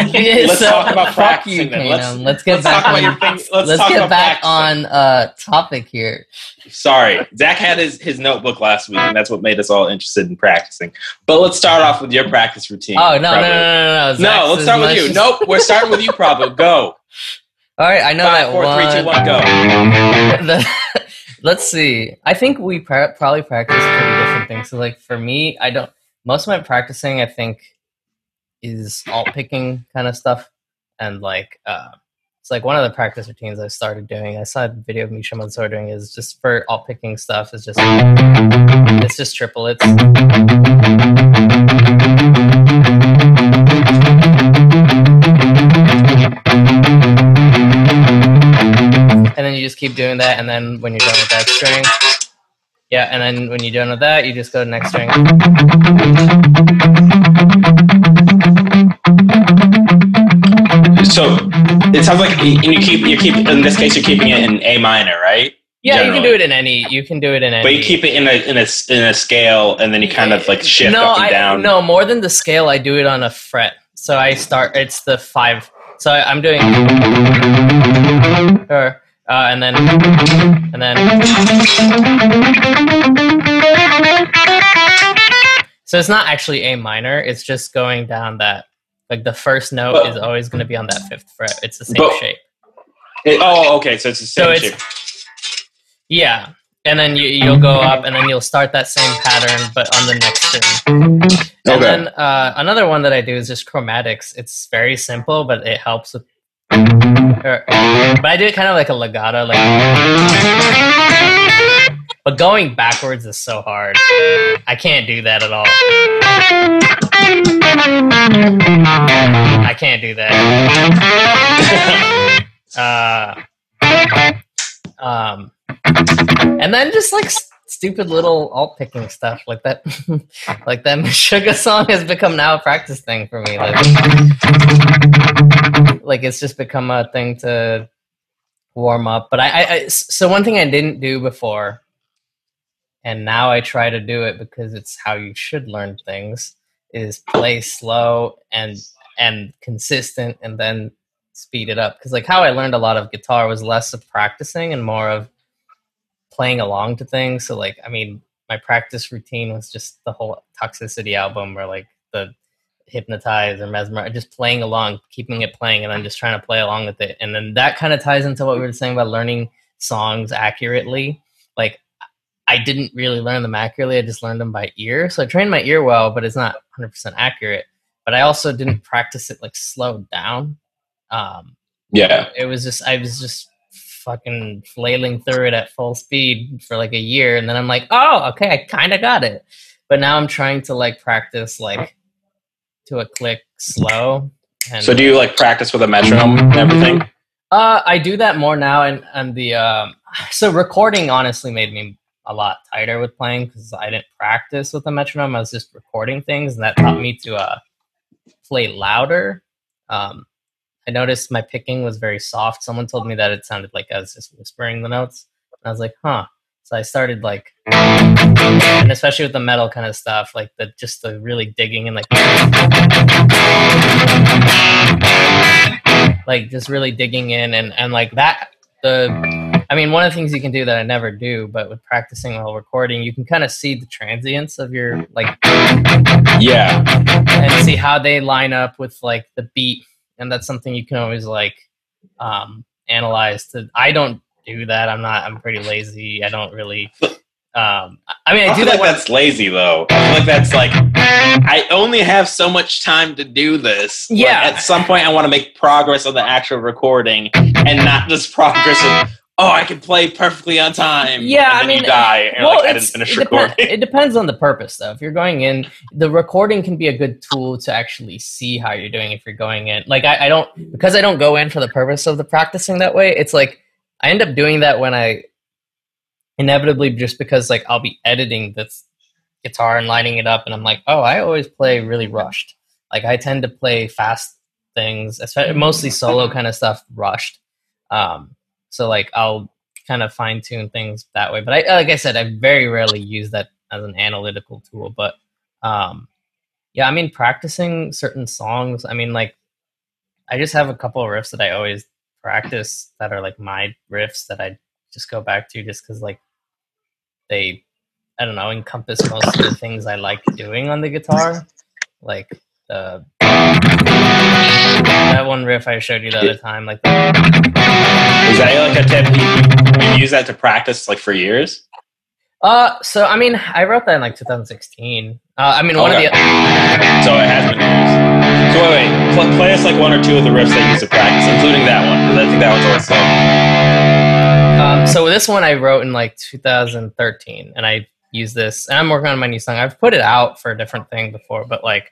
Let's So, talk about fuck practicing you, then. Let's- Let's get let's back talk on. your thing- let's Let's talk get back practicing. on uh topic here. Sorry, Zach had his, his notebook last week, and that's what made us all interested in practicing. But let's start off with your practice routine. Oh no no no Prabhu. no no! No, let's start with much- you. Nope, we're starting with you, <laughs> Prabhu. Go. All right, I know Five, that four, one. three, two, one, go. <laughs> the, let's see. I think we pra- probably practice pretty different things. So, like for me, I don't. Most of my practicing, I think, is alt picking kind of stuff, and like uh, it's like one of the practice routines I started doing. I saw a video of Misha Mansoor doing is just for alt picking stuff. Is just it's just triplets. And then you just keep doing that, and then when you're done with that string, yeah, and then when you're done with that, you just go to the next string. So it sounds like you you keep you keep in this case you're keeping it in A minor, right? Yeah, you can do it in any. You can do it in any. But you keep it in a in a in a scale, and then you kind of like shift no, up and I, down. No, more than the scale, I do it on a fret. So I start. It's the five. So I, I'm doing, or uh, and then and then. So it's not actually A minor. It's just going down that. Like the first note But- is always going to be on that fifth fret. It's the same But- shape. It- oh, okay. So it's the same it's- shape. Yeah, and then you, you'll go up, and then you'll start that same pattern, but on the next string. And Okay. then uh, another one that I do is just chromatics. It's very simple, but it helps with. Or- but I do it kind of like a legato, like. But going backwards is so hard. I can't do that at all. I can't do that. <laughs> uh, um, and then just like stupid little alt picking stuff like that, <laughs> like that <laughs> Sugar song has become now a practice thing for me. Like, like it's just become a thing to warm up. But I, I, I, so one thing I didn't do before, and now I try to do it because it's how you should learn things, is play slow and and consistent, and then speed it up because like how i learned a lot of guitar was less of practicing and more of playing along to things. So like i mean my practice routine was just the whole toxicity album or like the hypnotize or mesmer, just playing along keeping it playing and then just trying to play along with it. And then that kind of ties into what we were saying about learning songs accurately. Like i didn't really learn them accurately i just learned them by ear. So i trained my ear well but it's not 100% accurate. But i also didn't practice it like slowed down. Um, yeah. it was just I was just fucking flailing through it at full speed for like a year, and then I'm like, oh, okay, I kind of got it. But now I'm trying to like practice like to a click slow. And So do you like practice with a metronome and everything? Uh, I do that more now, and and the um, <sighs> so recording honestly made me a lot tighter with playing because I didn't practice with a metronome. I was just recording things, and that taught me to uh, play louder. Um, I noticed my picking was very soft. Someone told me that it sounded like I was just whispering the notes. And I was like, huh. So I started like, and especially with the metal kind of stuff, like the just the really digging and like, like just really digging in and and like that. The, I mean, one of the things you can do that I never do, but with practicing while recording, you can kind of see the transients of your like Yeah. and see how they line up with like the beat and that's something you can always like um analyze to i don't do that i'm not i'm pretty lazy i don't really um i mean i, I do feel that like that's lazy though. I feel like that's like I only have so much time to do this. Like, Yeah. at some point, I want to make progress on the actual recording and not just <laughs> progress of oh, I can play perfectly on time. Yeah, and I then mean, you die and you're like, I it, it depends on the purpose, though. If you're going in, the recording can be a good tool to actually see how you're doing. If you're going in, like I, I don't because I don't go in for the purpose of the practicing that way. It's like I end up doing that when I inevitably just because like I'll be editing this guitar and lining it up, and I'm like, oh, I always play really rushed. Like I tend to play fast things, especially mostly solo kind of stuff, rushed. Um, so like I'll kind of fine tune things that way. But I, like I said, I very rarely use that as an analytical tool. But um, yeah, I mean, practicing certain songs. I mean, like I just have a couple of riffs that I always practice that are like my riffs that I just go back to just because like they, I don't know, encompass most of the things I like doing on the guitar. Like the that one riff I showed you the other time, like the Is that like a tip? You, you use that to practice like for years? Uh, so I mean, I wrote that in like 2016. Uh, I mean, one Okay. of the So it has been used. So wait, wait. Pl- play us like one or two of the riffs that you use to practice, including that one, because I think that one's always fun. um, so this one I wrote in like 2013, and I use this, and I'm working on my new song. I've put it out for a different thing before, but like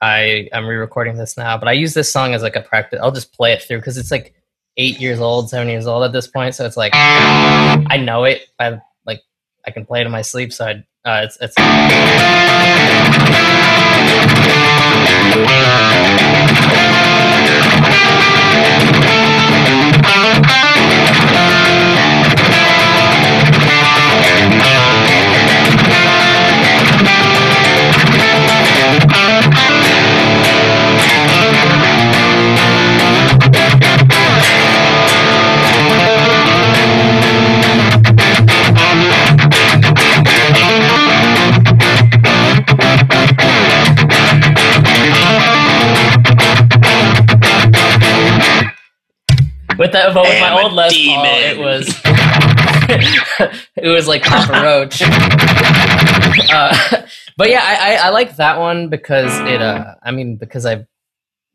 I I'm re-recording this now. But I use this song as like a practice. I'll just play it through because it's like eight years old, seven years old at this point. So it's like I know it. I like I can play it in my sleep. So I uh, it's it's. With that, but with my old Les Paul, it was <laughs> it was like Papa Roach. <laughs> uh, but yeah, I, I, I like that one because it. Uh, I mean, because I,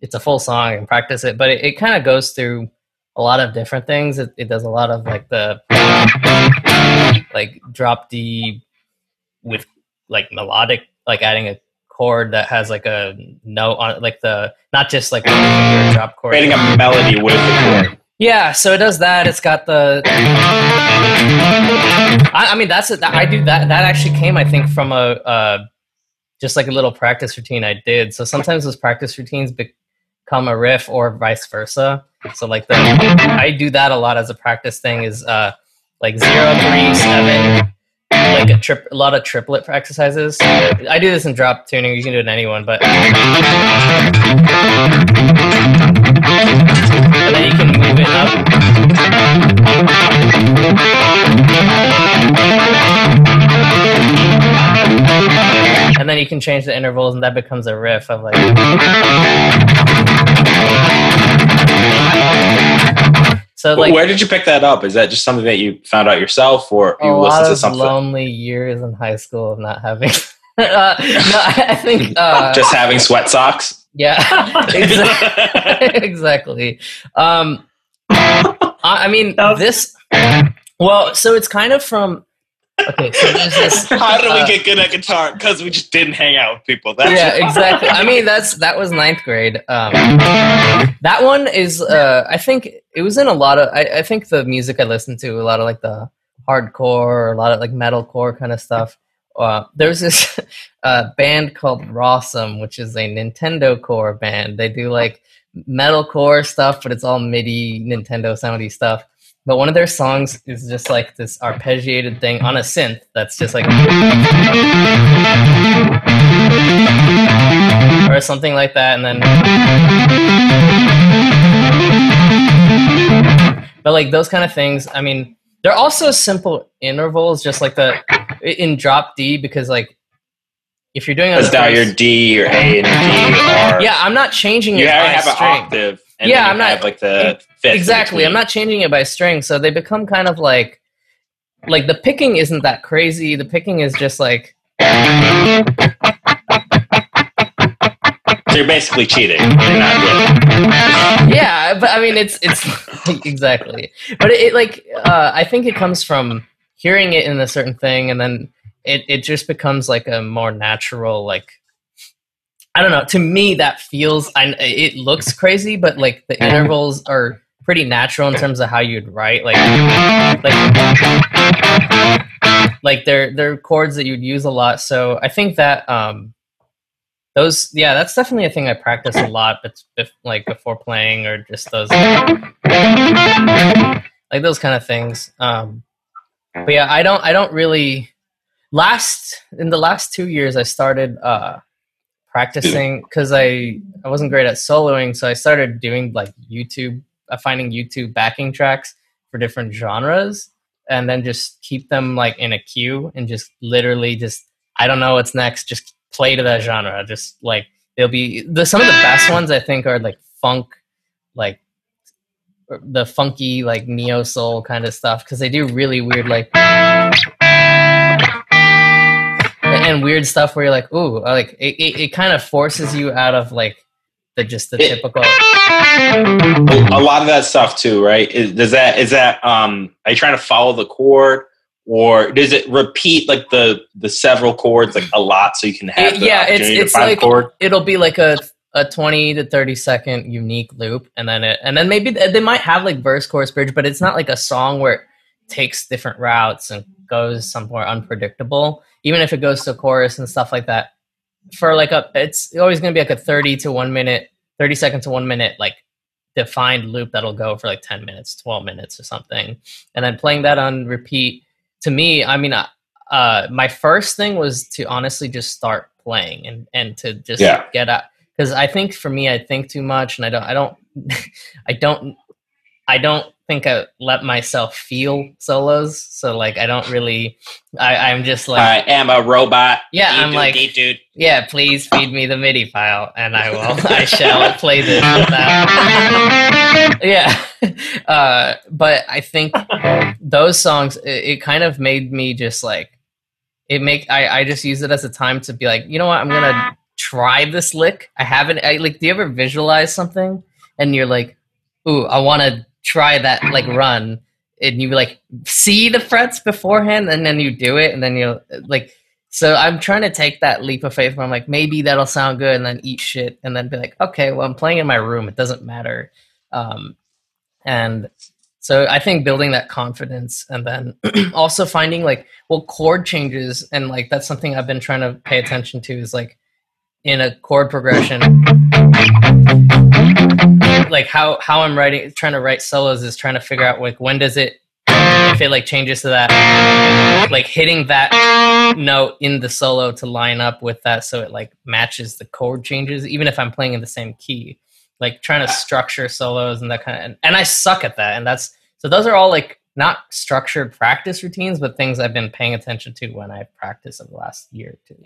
it's a full song and practice it, but it, it kind of goes through a lot of different things. It, it does a lot of like the like drop D with like melodic, like adding a chord that has like a note on it, like the not just like a drop chord. Creating a melody with the chord. Yeah, so it does that. It's got the. I, I mean, that's it. I do that. That actually came, I think, from a uh, just like a little practice routine I did. So sometimes those practice routines become a riff, or vice versa. So like the, I do that a lot as a practice thing. Is uh, like zero, three, seven, like a trip, a lot of triplet exercises. I do this in drop tuning. You can do it in anyone, but and then you can move it up. And then you can change the intervals, and that becomes a riff of like. So like Where did you pick that up? Is that just something that you found out yourself, or you listened to of something? lonely years in high school of not having. <laughs> uh, no, I think <laughs> uh, just having sweat socks. Yeah, <laughs> exactly. <laughs> exactly. Um, I, mean, was- this. Well, so it's kind of from Okay, so this. <laughs> How did we uh, get good at guitar? Because we just didn't hang out with people. That's yeah, exactly. I mean, that's that was ninth grade. Um, that one is, uh, I think it was in a lot of. I, I think the music I listened to, a lot of like the hardcore, a lot of like metalcore kind of stuff. Uh, there's this <laughs> uh, band called Rawsome, which is a Nintendo core band. They do like metalcore stuff, but it's all MIDI Nintendo soundy stuff. But one of their songs is just like this arpeggiated thing on a synth that's just like or something like that, and then but like those kind of things. I mean, they're also simple intervals, just like the in drop D, because like if you're doing it on now your D, your A, and D <laughs> are. yeah, I'm not changing You it have, by have an string. octave. Yeah, I'm not- have like the fifth. exactly i'm not changing it by string so they become kind of like like the picking isn't that crazy the picking is just like So you're basically cheating. You're yeah but i mean it's it's <laughs> exactly but it, it like uh i think it comes from hearing it in a certain thing and then it it just becomes like a more natural like i don't know to me that feels i it looks crazy but like the intervals are pretty natural in terms of how you'd write like like like they're they're chords that you'd use a lot so i think that um those yeah that's definitely a thing i practice a lot but bef- like before playing or just those like those kind of things um but yeah i don't i don't really last in the last two years i started uh practicing because i i wasn't great at soloing so i started doing like youtube uh, finding youtube backing tracks for different genres and then just keep them like in a queue and just literally just i don't know what's next just play to that genre. Just like they'll be the some of the best ones i think are like funk like the funky like neo soul kind of stuff because they do really weird like and weird stuff where you're like ooh like it, it, it kind of forces you out of like the just the It- typical a lot of that stuff too, right? Is, does that is that um are you trying to follow the chord or does it repeat like the the several chords like a lot so you can have It- yeah, it's- it's like- chord? it'll be like a a 20 to 30 second unique loop and then it and then maybe they might have like verse chorus bridge but it's not like a song where it takes different routes and goes somewhere unpredictable even if it goes to chorus and stuff like that for like a it's always going to be like a 30 to 1 minute 30 second to 1 minute like defined loop that'll go for like 10 minutes 12 minutes or something and then playing that on repeat to me i mean uh, uh my first thing was to honestly just start playing and and to just Yeah. get out because i think for me i think too much and i don't i don't <laughs> i don't i don't think i let myself feel solos so like i don't really i i'm just like I am a robot. Yeah, I'm Dee-doo, like- dee-doo. yeah, please feed me the MIDI file, and I will. <laughs> I shall play this. <laughs> With that. yeah, uh, but I think those songs, it, it kind of made me just like it make. I I just use it as a time to be like, you know what, I'm gonna try this lick. I haven't. I like. Do you ever visualize something and you're like, ooh, I want to try that like run, and you like see the frets beforehand, and then you do it, and then you like. So I'm trying to take that leap of faith where I'm like, maybe that'll sound good, and then eat shit, and then be like, okay, well, I'm playing in my room. It doesn't matter. Um, and so I think building that confidence, and then <clears throat> also finding like, well, chord changes, and like that's something I've been trying to pay attention to is like in a chord progression, like how how I'm writing, trying to write solos is trying to figure out like when does it if it like changes to that like hitting that note in the solo to line up with that so it like matches the chord changes even if i'm playing in the same key. Like trying to structure solos and that kind of and, and i suck at that and that's so those are all like not structured practice routines but things i've been paying attention to when i practice in the last year or two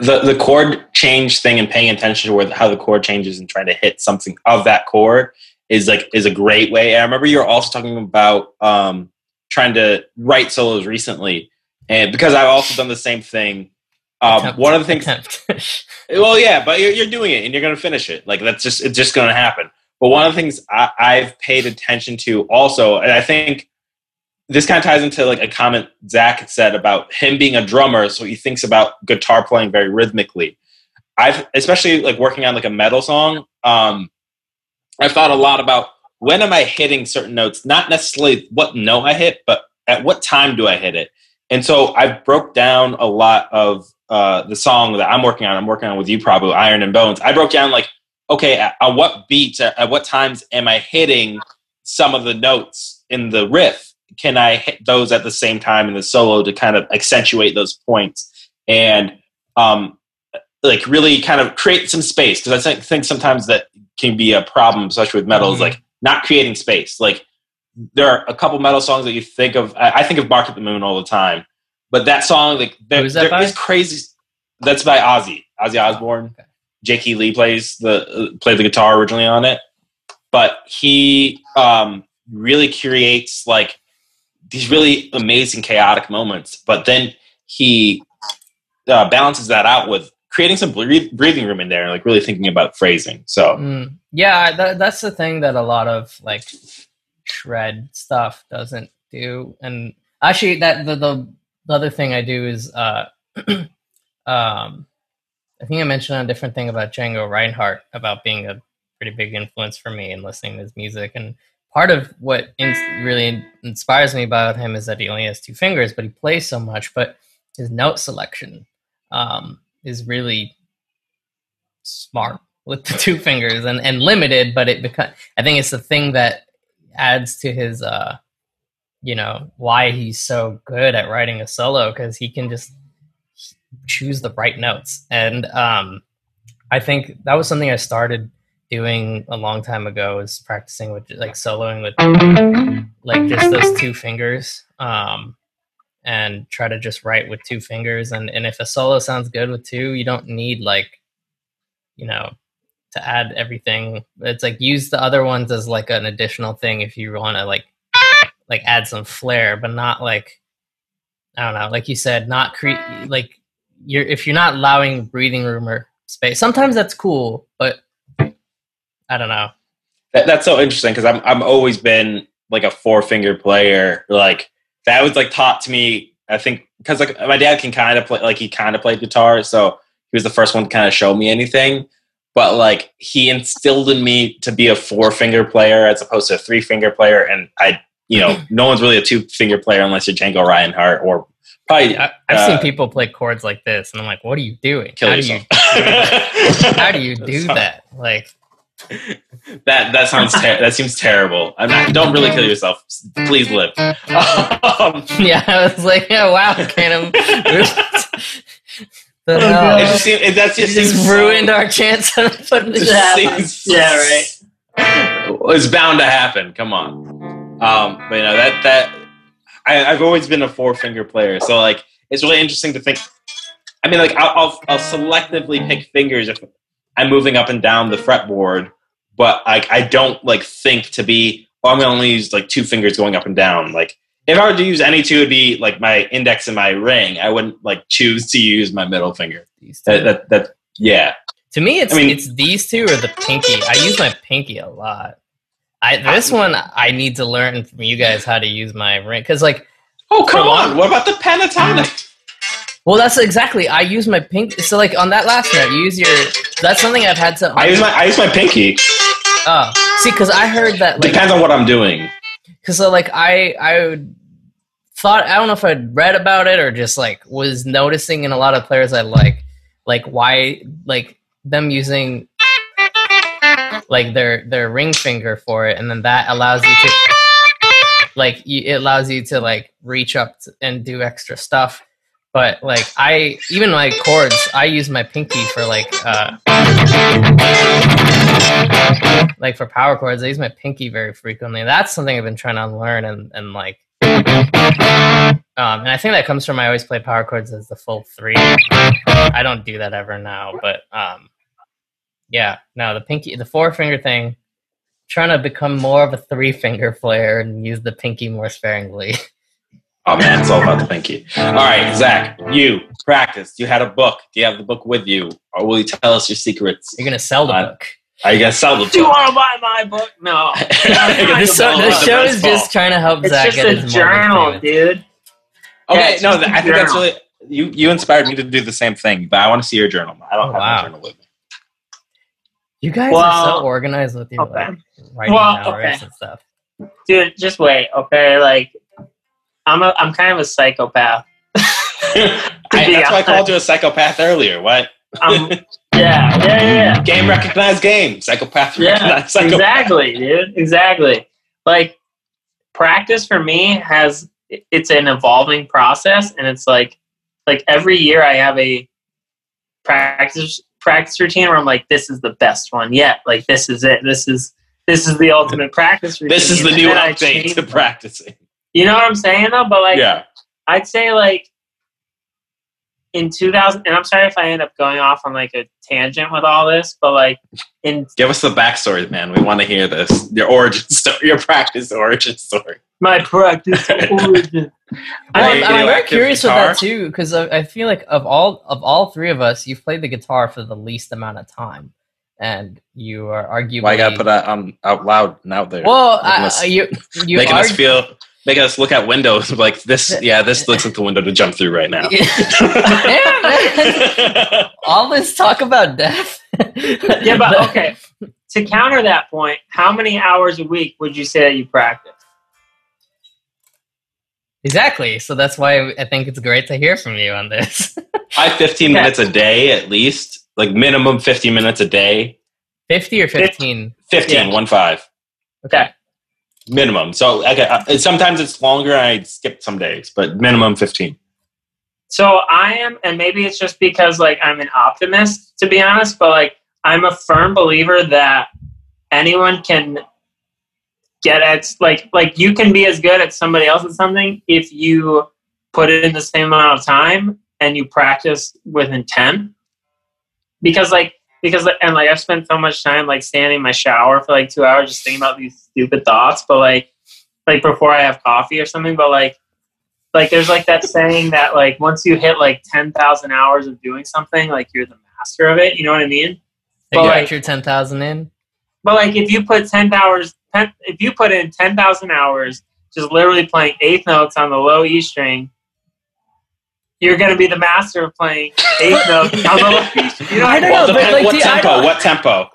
the the chord change thing and paying attention to where how the chord changes and trying to hit something of that chord is like is a great way. And I remember you were also talking about um, trying to write solos recently, and because I've also done the same thing. Um, Attempt- one of the things, <laughs> well, yeah, but you're, you're doing it and you're going to finish it. Like that's just it's just going to happen. But one of the things I, I've paid attention to also, and I think this kind of ties into like a comment Zach said about him being a drummer, so he thinks about guitar playing very rhythmically. I've especially like working on like a metal song. Um, I've thought a lot about when am I hitting certain notes, not necessarily what note I hit, but at what time do I hit it. And so I've broke down a lot of uh, the song that I'm working on. I'm working on with you, probably Iron and Bones. I broke down like, okay, at, at what beats, at, at what times am I hitting some of the notes in the riff? Can I hit those at the same time in the solo to kind of accentuate those points and um, like really kind of create some space? Because I think, sometimes that can be a problem, especially with metal, is like not creating space. Like there are a couple metal songs that you think of. I, I think of "Bark at the Moon" all the time, but that song, like, there, that there is crazy. That's by Ozzy, Ozzy Osbourne. Okay. Jake E. Lee plays the uh, played the guitar originally on it, but he um, really creates like these really amazing chaotic moments. But then he uh, balances that out with creating some breathing room in there, and like really thinking about phrasing. So Mm, yeah, that, that's the thing that a lot of like shred stuff doesn't do. And actually, that the the, the other thing I do is, uh, <clears throat> um, I think I mentioned a different thing about Django Reinhardt about being a pretty big influence for me and listening to his music. And part of what in- really inspires me about him is that he only has two fingers, but he plays so much. But his note selection um, is really smart with the <laughs> two fingers and, and limited, but it becomes. I think it's the thing that adds to his, uh, you know, why he's so good at writing a solo because he can just choose the right notes. And um, I think that was something I started doing a long time ago is practicing with like soloing with like just those two fingers um and try to just write with two fingers. And and if a solo sounds good with two you don't need like you know to add everything. It's like use the other ones as like an additional thing if you want to like like add some flair but not like i don't know like you said not create like you're if you're not allowing breathing room or space sometimes that's cool but i don't know That, that's so interesting because I'm I'm always been like a four finger player. Like that was like taught to me. I think because like my dad can kind of play like he kind of played guitar, so he was the first one to kind of show me anything. But like he instilled in me to be a four finger player as opposed to a three finger player, and I you know <clears throat> no one's really a two finger player unless you're Django Reinhardt or probably I, i've uh, seen people play chords like this and i'm like what are you doing kill how do you <laughs> how do you do that like That that sounds ter- that seems terrible. I'm not, don't really kill yourself. Please live. Um, <laughs> yeah i was like yeah <laughs> wow kind of the Oh, it just seems it, that You just just seems ruined our chance of putting It this out. seems- <laughs> Yeah, right. It's bound to happen. Come on. Um, but you know that that I, I've always been a four finger player, so like it's really interesting to think. I mean, like I'll, I'll I'll selectively pick fingers if I'm moving up and down the fretboard, but like I don't like think to be. Oh, I'm gonna only use like two fingers going up and down. Like if I were to use any two, it'd be like my index and my ring. I wouldn't like choose to use my middle finger. These two. That that, that yeah. To me, it's I mean- it's these two or the pinky. I use my pinky a lot. I this one I need to learn from you guys how to use my ring because like Oh come on! What about the pentatonic? Well that's exactly I use my pink so like on that last note you use your that's something I've had to I use my I use my pinky. oh see because I heard that like Depends on what I'm doing. because so uh, like I I thought I don't know if I'd read about it or just like was noticing in a lot of players I like like why like them using like their their ring finger for it and then that allows you to like you, it allows you to like reach up to, and do extra stuff but like I even my chords I use my pinky for like uh like for power chords, I use my pinky very frequently. That's something I've been trying to unlearn and, and like um and I think that comes from I always play power chords as the full three. I don't do that ever now, but um yeah, no, the pinky the four finger thing, trying to become more of a three finger player and use the pinky more sparingly. <laughs> Oh man, it's all about the pinky. All right, Zach, you practiced. You had a book. Do you have the book with you, or will you tell us your secrets? You're gonna sell the Uh, book. Are you gonna sell the book? Do you want to buy my book? No. <laughs> <laughs> this, It's so, all show the is best just trying to help It's Zach just get a his journal, dude. Okay, Yeah, no, I th- a I think that's really you. You inspired me to do the same thing, but I want to see your journal. I don't Oh, have wow. my journal with me. You guys are so organized with your okay. like writing Well, down okay. riffs and stuff. Dude, just wait, okay? Like, I'm a, I'm kind of a psychopath. <laughs> I, that's why I called you a psychopath earlier. What? Um, yeah, yeah, yeah, game recognized game. Psychopath Yeah, <laughs> psychopath. exactly, dude. Exactly. Like practice for me has it's an evolving process, and it's like like every year I have a practice practice routine where I'm like, this is the best one yet. Like this is it. This is this is the ultimate practice routine. This is the And new update to practicing. You know what I'm saying though? But like yeah. I'd say like in 2000 and I'm sorry if I end up going off on like a tangent with all this, but like in Give us the backstory, man. We want to hear this. Your origin <laughs> story, your practice origin story. my practice <laughs> origin. I- I'm, I'm very curious guitar? with that too because I, I feel like of all of all three of us, you've played the guitar for the least amount of time, and you are arguably. Why I gotta put that on out loud and out there? Well, Making I, us- you <laughs> you making us feel, making us look at windows <laughs> like this. Yeah, this looks like the window to jump through right now. yeah. <laughs> All this talk about death. yeah, but okay. To counter that point, how many hours a week would you say that you practice? Exactly. So that's why I think it's great to hear from you on this. <laughs> I 15 Okay. minutes a day at least, like minimum 15 minutes a day. 50 or 15? 15, Yeah. one five Okay. Minimum. So okay, uh, sometimes it's longer. I skip some days, but minimum 15. So I am, and maybe it's just because like I'm an optimist, to be honest, but like I'm a firm believer that anyone can get at like like you can be as good at somebody else at something if you put in the same amount of time and you practice with intent. Because like because and like I've spent so much time like standing in my shower for like two hours just thinking about these stupid thoughts, but like like before I have coffee or something, but like like there's like that saying that like once you hit like 10,000 hours of doing something like you're the master of it you know what i mean You But, got like- your 10,000 in? but like if you put 10 hours 10, if you put in 10,000 hours just literally playing eighth notes on the low e string you're going to be the master of playing eighth notes on the low e string you know I what don't mean? know, but, like, what dude, I tempo? don't- What tempo?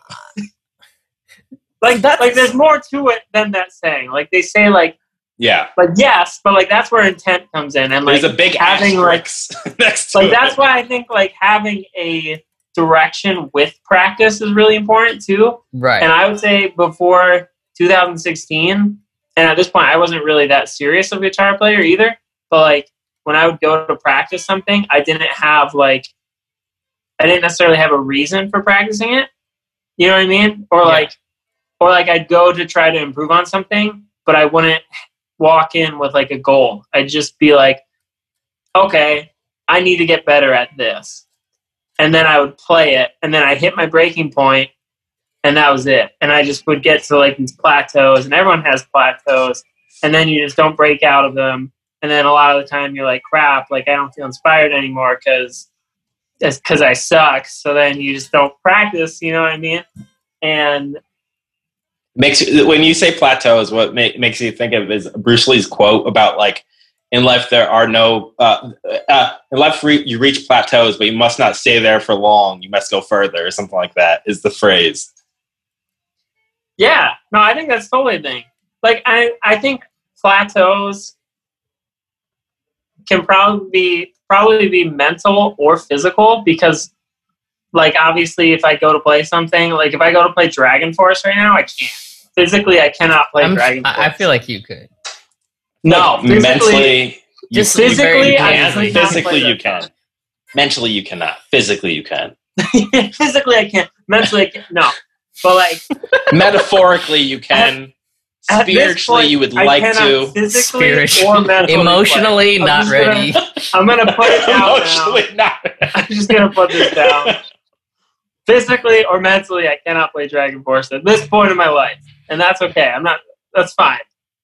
like That's- like there's more to it than that saying like they say like Yeah, like yes but like that's where intent comes in and like there's a big having, like- <laughs> next to like it. that's why I think like having a direction with practice is really important too. Right. And I would say before 2016, and at this point I wasn't really that serious of a guitar player either. But like when I would go to practice something, I didn't have like I didn't necessarily have a reason for practicing it. You know what I mean? Or Yeah. like or like I'd go to try to improve on something, but I wouldn't walk in with like a goal. I'd just be like, okay, I need to get better at this. And then I would play it, and then I hit my breaking point, and that was it. And I just would get to like these plateaus, and everyone has plateaus, and then you just don't break out of them. And then a lot of the time you're like, crap, like I don't feel inspired anymore because because I suck. So then you just don't practice, you know what I mean? And makes when you say plateaus, what ma- makes you think of is Bruce Lee's quote about like in life there are no uh, uh, in life re- you reach plateaus, but you must not stay there for long. You must go further, or something like that. Is the phrase? Yeah, no, I think that's totally a thing. Like I, I think plateaus can probably be probably be mental or physical because, like, obviously, if I go to play something, like if I go to play DragonForce right now, I can't physically. I cannot play I'm- DragonForce. I I feel like you could. no, Like, physically, mentally, you, Just you physically, can. I could not physically you can. Mentally, you cannot. Physically, you can. <laughs> physically, I can't. Mentally, I can't. No, but like <laughs> Metaphorically, you can. At this Spiritually, point, you would like to. Physically Spiritually. or mentally, play. Emotionally, I'm not gonna- ready. <laughs> I'm gonna put it down now. Emotionally, not. I'm just gonna put this down. Physically or mentally, I cannot play DragonForce at this point in my life, and that's okay. I'm not. That's fine.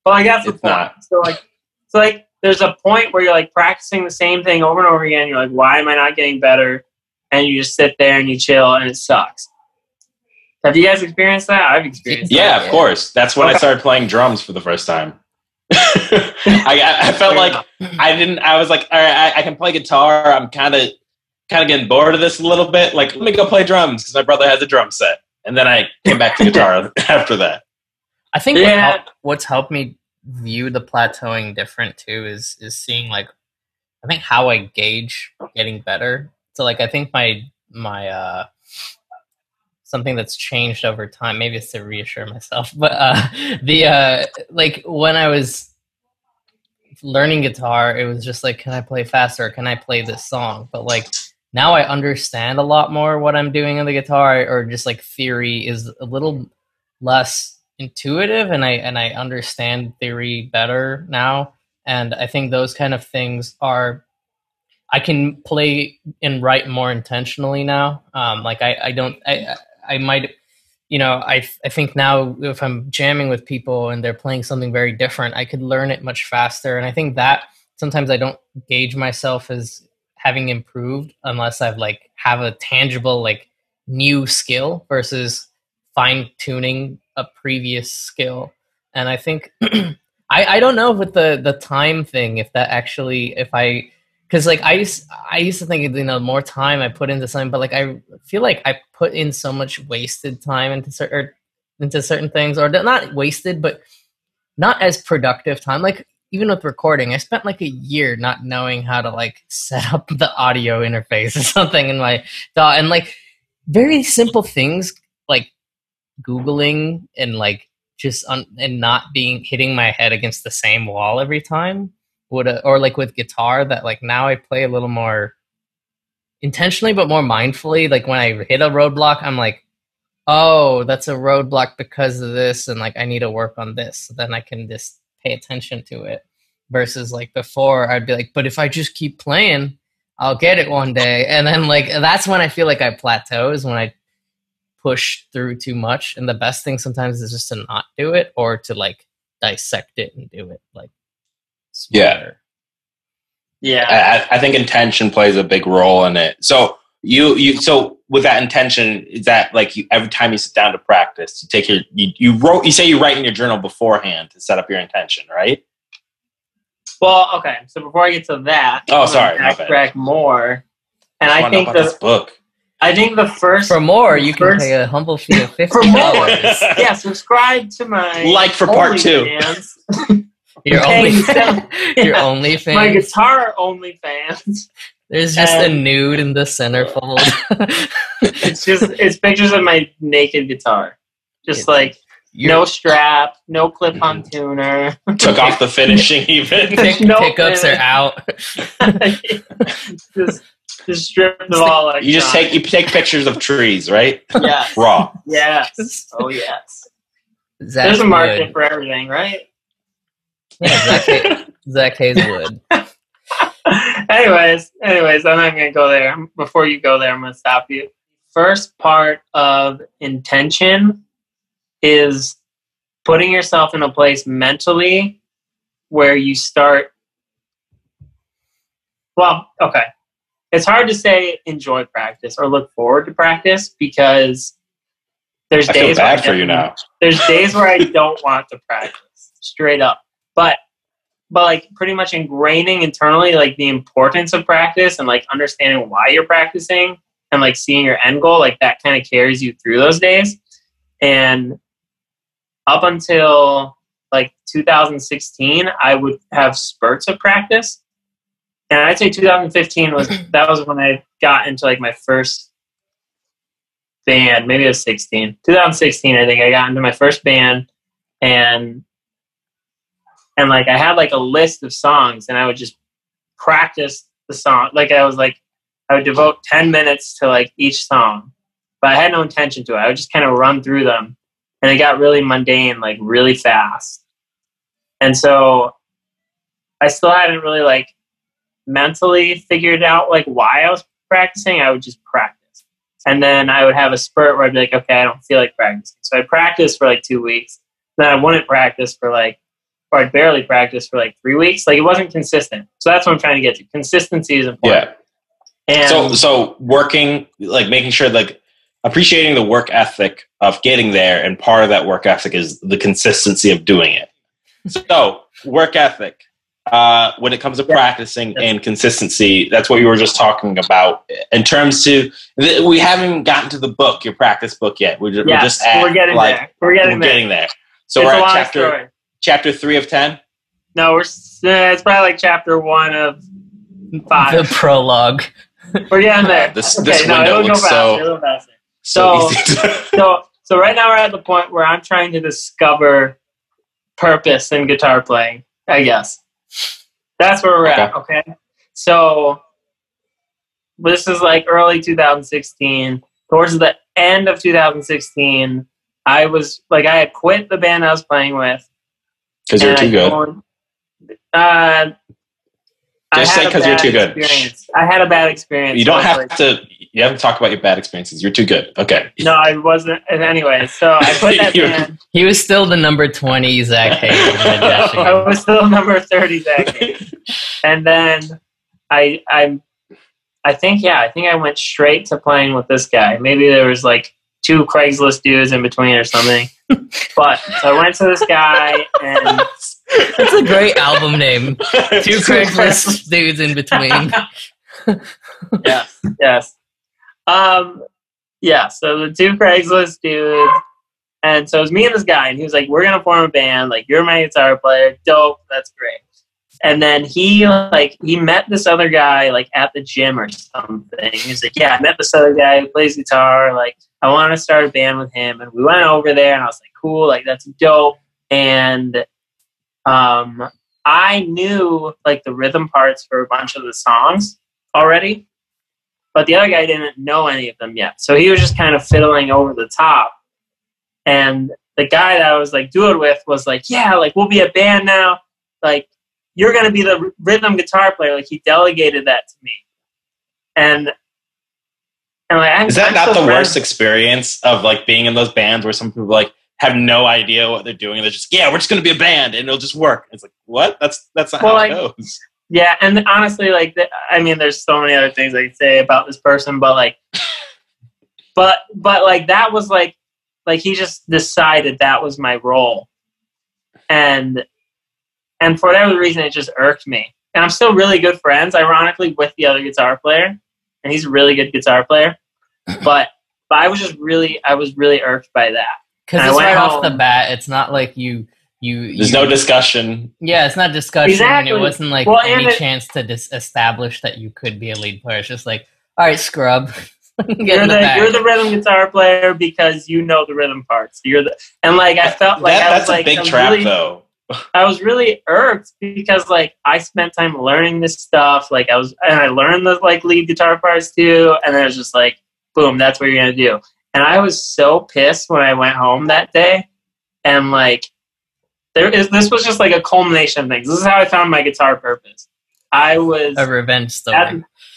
But like that's the It's point. not. So like, so like, there's a point where you're like practicing the same thing over and over again. You're like, why am I not getting better? And you just sit there and you chill, and it sucks. Have you guys experienced that? I've experienced Yeah, that. of course. That's when I started playing drums for the first time. <laughs> I, I felt like I didn't. I was like, all right, I, I can play guitar. I'm kind of, kind of getting bored of this a little bit. Like, let me go play drums because my brother has a drum set. And then I came back to guitar <laughs> <laughs> after that. I think what Yeah. help, what's helped me view the plateauing different too is is seeing like I think how I gauge getting better. So like I think my my uh something that's changed over time. Maybe it's to reassure myself, but uh the uh like when I was learning guitar, it was just like, can I play faster? Can I play this song? But like now I understand a lot more what I'm doing on the guitar, or just like theory is a little less intuitive, and I and I understand theory better now. And I think those kind of things are I can play and write more intentionally now. Um, like I, I don't I I might you know I I think now if I'm jamming with people and they're playing something very different, I could learn it much faster. And I think that sometimes I don't gauge myself as having improved unless I've like have a tangible like new skill versus fine tuning a previous skill. And I think <clears throat> I, I don't know with the the time thing if that actually if I because like I used I used to think you know the more time I put into something, but like I feel like I put in so much wasted time into certain er, into certain things, or not wasted, but not as productive time. Like even with recording, I spent like a year not knowing how to like <laughs> set up the audio interface or something in my thought, and like very simple things like googling and like just on and not being hitting my head against the same wall every time would uh, or like with guitar that like now I play a little more intentionally but more mindfully. Like when I hit a roadblock I'm like oh that's a roadblock because of this and like I need to work on this. So then I can just pay attention to it versus like before I'd be like but if I just keep playing I'll get it one day. And then like that's when I feel like I plateau is when I push through too much. And the best thing sometimes is just to not do it or to like dissect it and do it like. Smarter. Yeah. I, I think intention plays a big role in it. So you you so with that intention is that like you every time you sit down to practice you take your you, you wrote you say you write in your journal beforehand to set up your intention right Well, okay. So before I get to that, Oh, I'm sorry, my bad. backtrack more. And Just I think the this book I think the first For more, you can First- pay a humble fee of fifty <laughs> for more, dollars. yeah, subscribe to my like for part two OnlyFans. <laughs> Your only <laughs> seven- your Yeah. only my fan. guitar only fans. There's just a um, nude in the centerfold. <laughs> It's just it's pictures of my naked guitar. Just It's- like Your no strap, no clip on tuner. <laughs> took off the finishing even pick, no pickups are out. just just stripped of all you just take you take pictures of trees right Yeah. raw Yes. Oh yes. Zach There's a market Wood. for everything, right? Yeah, Zach, Hay- <laughs> Zach Hazelwood. anyways, anyways, I'm not gonna go there. Before you go there, I'm gonna stop you. First part of intention is putting yourself in a place mentally where you start. Well, okay. It's hard to say enjoy practice or look forward to practice because there's I feel days where bad for you now there's days where I don't want to practice, straight up. But but like pretty much ingraining internally like the importance of practice and like understanding why you're practicing and like seeing your end goal, like that kind of carries you through those days. And up until like 2016, I would have spurts of practice. And I'd say 2015 was <clears throat> that was when I got into like my first band. Maybe it was 16. 2016, I think I got into my first band, and and like I had like a list of songs, and I would just practice the song. Like I was like, I would devote 10 minutes to like each song, but I had no intention to it. I would just kind of run through them, and it got really mundane, like really fast. And so I still hadn't really like mentally figured out like why I was practicing. I would just practice. And then I would have a spurt where I'd be like, okay, I don't feel like practicing. So I'd practice for like two weeks. Then I wouldn't practice for like, or I'd barely practice for like three weeks. Like it wasn't consistent. So that's what I'm trying to get to. Consistency is important. yeah And so so working like making sure like appreciating the work ethic of getting there, and part of that work ethic is the consistency of doing it. <laughs> So, work ethic. Uh, when it comes to practicing and consistency, that's what you were just talking about. In terms to, we haven't gotten to the book, your practice book yet. We're, just, Yes, we're just at, we're getting like, there. We're getting we're there. getting there. So it's we're at chapter story. Chapter three of ten. No, we're s- uh, it's probably like chapter one of five. The prologue. <laughs> we're getting there. This okay, this no, window it'll go looks faster. so It'll go faster. so So- easy. To, <laughs> so so right now we're at the point where I'm trying to discover purpose in guitar playing. I guess that's where we're at. Okay, so this is like early 2016. Towards the end of 2016, I was like I had quit the band I was playing with. Because you're too good. Uh, Just say because you're too good. experience. I had a bad experience. You don't so I was have like, to. You haven't talked about your bad experiences. You're too good. Okay. No, I wasn't. and Anyway, so I <laughs> put that You're- band. He was still the number 20 Zach Hayes. in. <laughs> I was still number thirty that game, and then I I I think yeah, I think I went straight to playing with this guy. Maybe there was like two Craigslist dudes in between or something. <laughs> But so I went to this guy and That's a great album name. <laughs> Two Craigslist dudes in between. <laughs> yes, yes. Um, yeah. So the two Craigslist dudes, and so it was me and this guy, and he was like, "We're gonna form a band. Like, you're my guitar player. Dope. That's great." And then he like he met this other guy like at the gym or something. He's like, "Yeah, I met this other guy who plays guitar. Like, I want to start a band with him." And we went over there, and I was like, "Cool. Like, that's dope." And um, I knew like the rhythm parts for a bunch of the songs already, but the other guy didn't know any of them yet. So he was just kind of fiddling over the top. And the guy that I was like doing with was like, "Yeah, like we'll be a band now. Like you're gonna be the rhythm guitar player." Like he delegated that to me, and and like I'm, Is that I'm not still the friends- worst experience of like being in those bands where some people like have no idea what they're doing and they're just yeah we're just gonna be a band and it'll just work. It's like what? That's that's not Well, how like- it goes. Yeah, and honestly, like, the, I mean, there's so many other things I could say about this person, but like, <laughs> but but like that was like, like he just decided that was my role, and and for whatever reason, it just irked me. And I'm still really good friends, ironically, with the other guitar player, and he's a really good guitar player. <laughs> But but I was just really, I was really irked by that. Because it's went right off the bat, it's not like you. You, There's you, no discussion. Yeah, it's not discussion. Exactly. It wasn't like Well, any it- chance to dis- establish that you could be a lead player. It's just like, all right, scrub. <laughs> You're the, the, you're the rhythm guitar player because you know the rhythm parts. You're the and like I felt like that, I that's was like a big trap really- though. I was really irked because like I spent time learning this stuff. Like I was, and I learned the like lead guitar parts too. And then it was just like, boom, that's what you're gonna do. And I was so pissed when I went home that day, and like, there is this was just like a culmination of things. This is how I found my guitar purpose. I was a revenge story. at,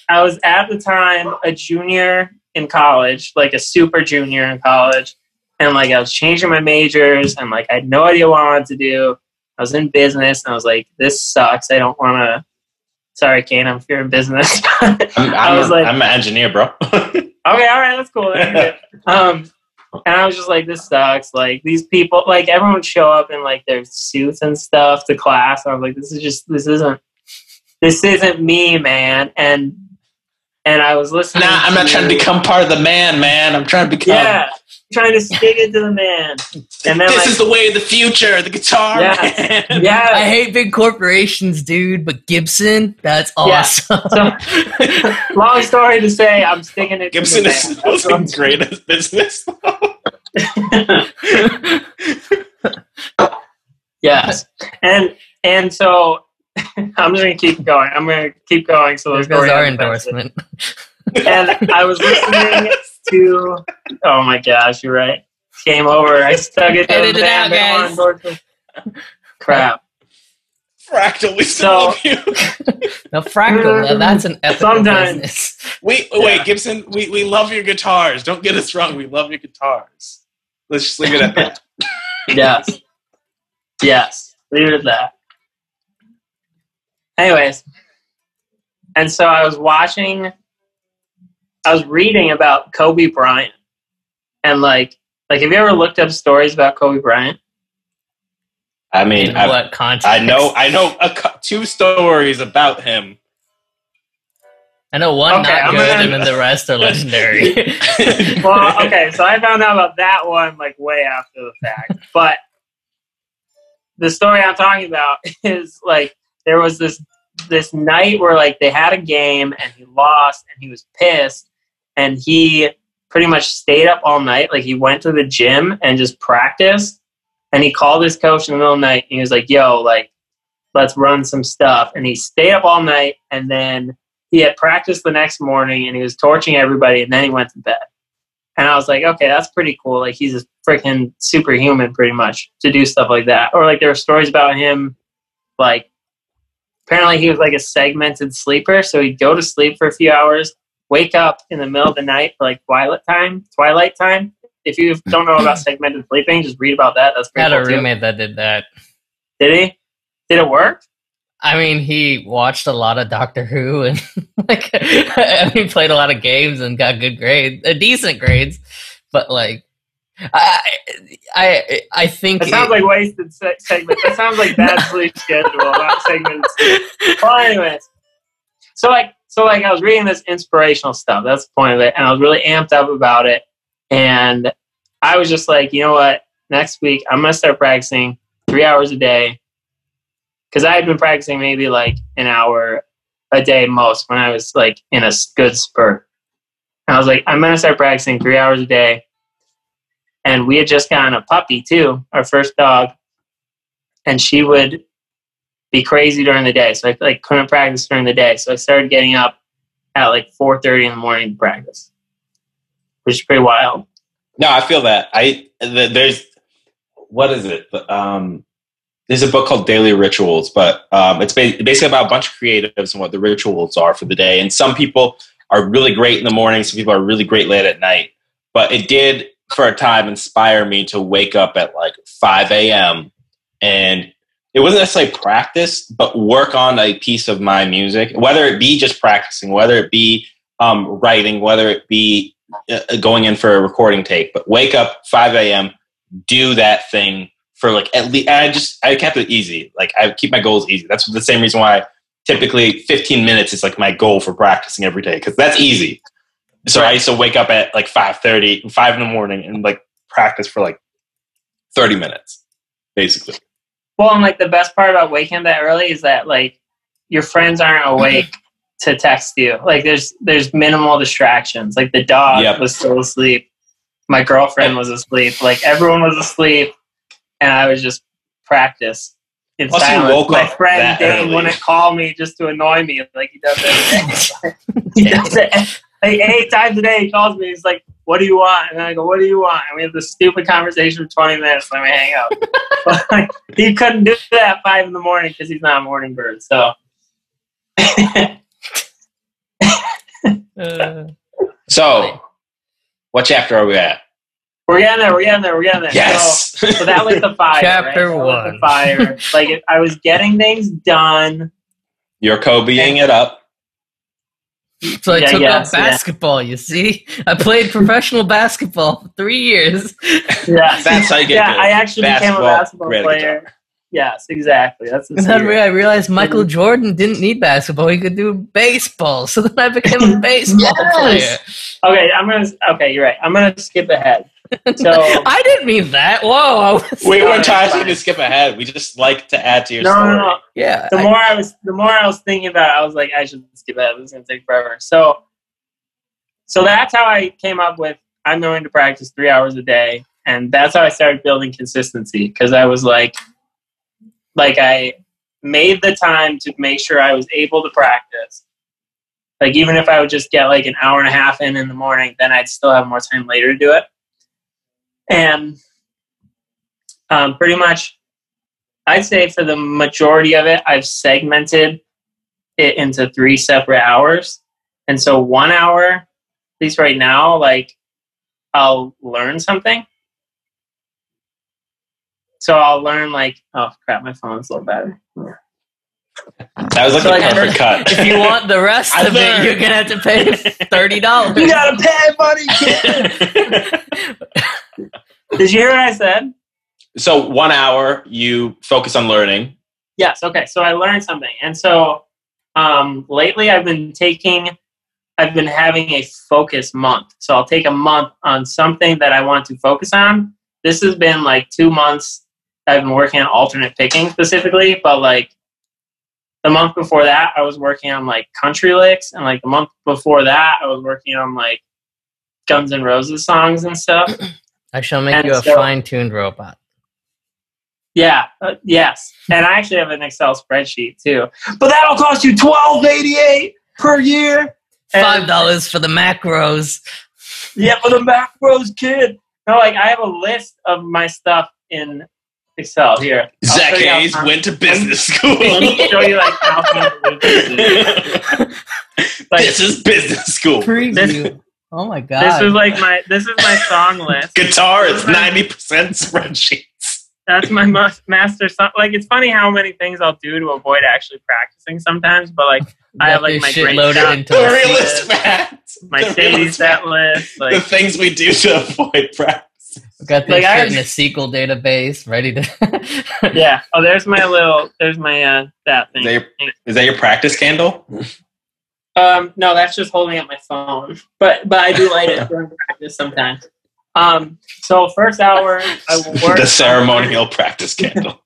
I was at the time a junior in college, like a super junior in college, and like I was changing my majors, and like I had no idea what I wanted to do. I was in business, and I was like, "This sucks. I don't want to." Sorry, Kane, I'm here in business. <laughs> I'm, I I'm, was like- I'm an engineer, bro. <laughs> okay, all right, that's cool. Um, and I was just like, this sucks. Like these people, like everyone would show up in like their suits and stuff to class. I was like, this is just, this isn't, this isn't me, man. And and I was listening. nah, I'm not trying to become part of the man, man. I'm trying to become. Yeah, trying to stick it to the man. And then this like, is the way of the future. The guitar, Yeah. man. yeah, <laughs> I hate big corporations, dude, but Gibson, that's Yeah. awesome. <laughs> long story to say, I'm sticking it. Gibson to the is man. supposed That's what I'm to be great at business. <laughs> Yes, and and so <laughs> I'm just gonna keep going. I'm gonna keep going. So there the goes our endorsement. And I was <laughs> listening to. Oh my gosh, you're right. Game over. I stuck it. to Edit the it out, man. They don't guys. Crap. Fractal, we still So- love you. <laughs> Now, Fractal, now mm, that's an ethical Sometimes. business. Wait, wait, Gibson, we, we love your guitars. Don't get us wrong. We love your guitars. Let's just leave it at that. Yes. Yes. Leave it at that. Anyways, and so I was watching, I was reading about Kobe Bryant and like Like, have you ever looked up stories about Kobe Bryant? I mean, In I, what context? I know, I know a, two stories about him. I know one Okay, not I'm good, gonna- and the rest are legendary. <laughs> well, okay, so I found out about that one like way after the fact. But the story I'm talking about <laughs> is like there was this this night where like they had a game and he lost and he was pissed and he pretty much stayed up all night. Like he went to the gym and just practiced and he called his coach in the middle of the night and he was like, Yo, like let's run some stuff. And he stayed up all night and then he had practice the next morning and he was torching everybody and then he went to bed. And I was like, okay, that's pretty cool. Like he's a freaking superhuman pretty much to do stuff like that. Or like there were stories about him like apparently he was like a segmented sleeper, so he'd go to sleep for a few hours, wake up in the middle of the night for like twilight time twilight time. If you <laughs> don't know about segmented sleeping, just read about that. That's pretty I had pretty a cool too. roommate that did that. Did he? Did it work? I mean, he watched a lot of Doctor Who and <laughs> like, <laughs> I mean, played a lot of games and got good grades, uh, decent grades. But like, I, I, I think That sounds it- like wasted se- segment. That sounds like bad <laughs> sleep schedule, segmented sleep. Well, anyways, so like, so like, I was reading this inspirational stuff. That's the point of it, and I was really amped up about it. And I was just like, you know what? Next week, I'm gonna start practicing three hours a day because I had been practicing maybe like an hour a day most when I was like in a good spurt. And I was like, I'm gonna start practicing three hours a day. And we had just gotten a puppy too, our first dog, and she would be crazy during the day. So I like couldn't practice during the day. So I started getting up at like 4:30 in the morning to practice, which is pretty wild. No, I feel that. I th- there's what is it? Um, there's a book called Daily Rituals, but um, it's ba- basically about a bunch of creatives and what the rituals are for the day. And some people are really great in the morning, some people are really great late at night. But it did for a time inspire me to wake up at like 5 a.m. and it wasn't necessarily practice, but work on a piece of my music, whether it be just practicing, whether it be um, writing, whether it be uh, going in for a recording take, but wake up 5 a.m., do that thing for like at least, I just, I kept it easy. Like I keep my goals easy. That's the same reason why typically 15 minutes is like my goal for practicing every day because that's easy. So I used to wake up at like 5.30, 5 in the morning and like practice for like 30 minutes, basically. Well, and like the best part about waking up that early is that like your friends aren't awake to text you. Like there's there's minimal distractions. Like the dog Yep. was still asleep. My girlfriend was asleep. Like everyone was asleep, and I was just practice in Plus, you silence. woke My up friend that Dane early. wouldn't call me just to annoy me like he does <laughs> every day. he does it like eight times a day. He calls me. He's like, "What do you want?" And I go, "What do you want?" And we have this stupid conversation for twenty minutes. And then we hang up. but <laughs> <laughs> like, he couldn't do that at five in the morning because he's not a morning bird. So <laughs> Uh, So, what chapter are we at? we're getting there. We're getting there. We're getting there. Yes. So, so that was the fire. Chapter right? That was the one. fire. Like if I was getting things done. You're Kobeing it up. So I Yeah, took yes, up yeah. basketball. You see, I played professional basketball for three years. Yeah. <laughs> That's how you get yeah, good. I actually became a Basketball, basketball great at player. Yes, exactly. That's the And then secret. I realized Michael Jordan didn't need basketball; he could do baseball. <laughs> So then I became a <laughs> baseball Yes! Okay, I'm gonna. Okay, you're right. I'm gonna skip ahead. Player. So <laughs> I didn't mean that. Whoa! We weren't trying to skip ahead. We just like to add to your no, story. no, no. yeah. The I- more I was, the more I was thinking about, it, I was like, I should skip ahead. This is gonna take forever. So, so that's how I came up with. I'm going to practice three hours a day, and that's how I started building consistency because I was like, like I made the time to make sure I was able to practice. Like even if I would just get like an hour and a half in in the morning, then I'd still have more time later to do it. And um, pretty much, I'd say for the majority of it, I've segmented it into three separate hours. And so one hour, at least right now, like I'll learn something. So I'll learn like oh crap, my phone's low battery. That was like So, a like, perfect cut. If you want the rest I of it, you're gonna have to pay thirty dollars. You gotta pay money, kid. Did you hear what I said? so one hour, you focus on learning. Yes. Okay. So I learned something, and so um, lately I've been taking, I've been having a focus month. So I'll take a month on something that I want to focus on. This has been like two months. I've been working on alternate picking specifically, but like the month before that, I was working on like country licks, and like the month before that, I was working on like Guns N' Roses songs and stuff. <clears throat> I shall make And you a so- fine-tuned robot. Yeah, uh, yes, and I actually have an Excel spreadsheet too. But that'll cost you twelve eighty eight per year. And- Five dollars for the macros. Yeah, for the macros, kid. No, like I have a list of my stuff in Excel here. I'll Zach show you how- went to business <laughs> school. Let me show you like how convoluted this is. Like <laughs> this is business school. Preview. oh my god. <laughs> this is like my this is my song list. Guitar is ninety percent spreadsheets. That's my mus- master song. Like it's funny how many things I'll do to avoid actually practicing sometimes. But like I have, like, my shit loaded stuff. into The a realist fact. my The Sadie set fact. list, the things we do to avoid practice. We got this Like, I shit in have- a SQL database ready to. <laughs> yeah. Oh, there's my little there's my uh that Is thing. that your, is that your practice candle? Um, no, that's just holding up my phone. But but I do light it <laughs> during practice sometimes. Um, so first hour I will <laughs> work the ceremonial practice candle.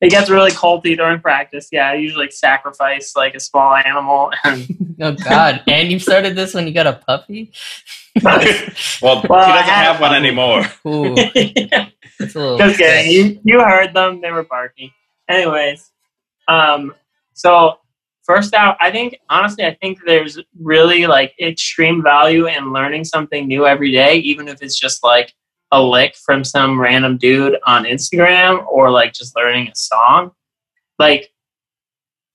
Like, it gets really culty during practice. Yeah, I usually like, sacrifice like a small animal <laughs> and <laughs> oh god! And you started this when you got a puppy. <laughs> well, he Well, I doesn't have have one one. anymore. Ooh, it's a little. Just kidding. You you heard them. They were barking. Anyways, um, so first out, I think honestly, I think there's really like extreme value in learning something new every day, even if it's just like a lick from some random dude on Instagram or like just learning a song. Like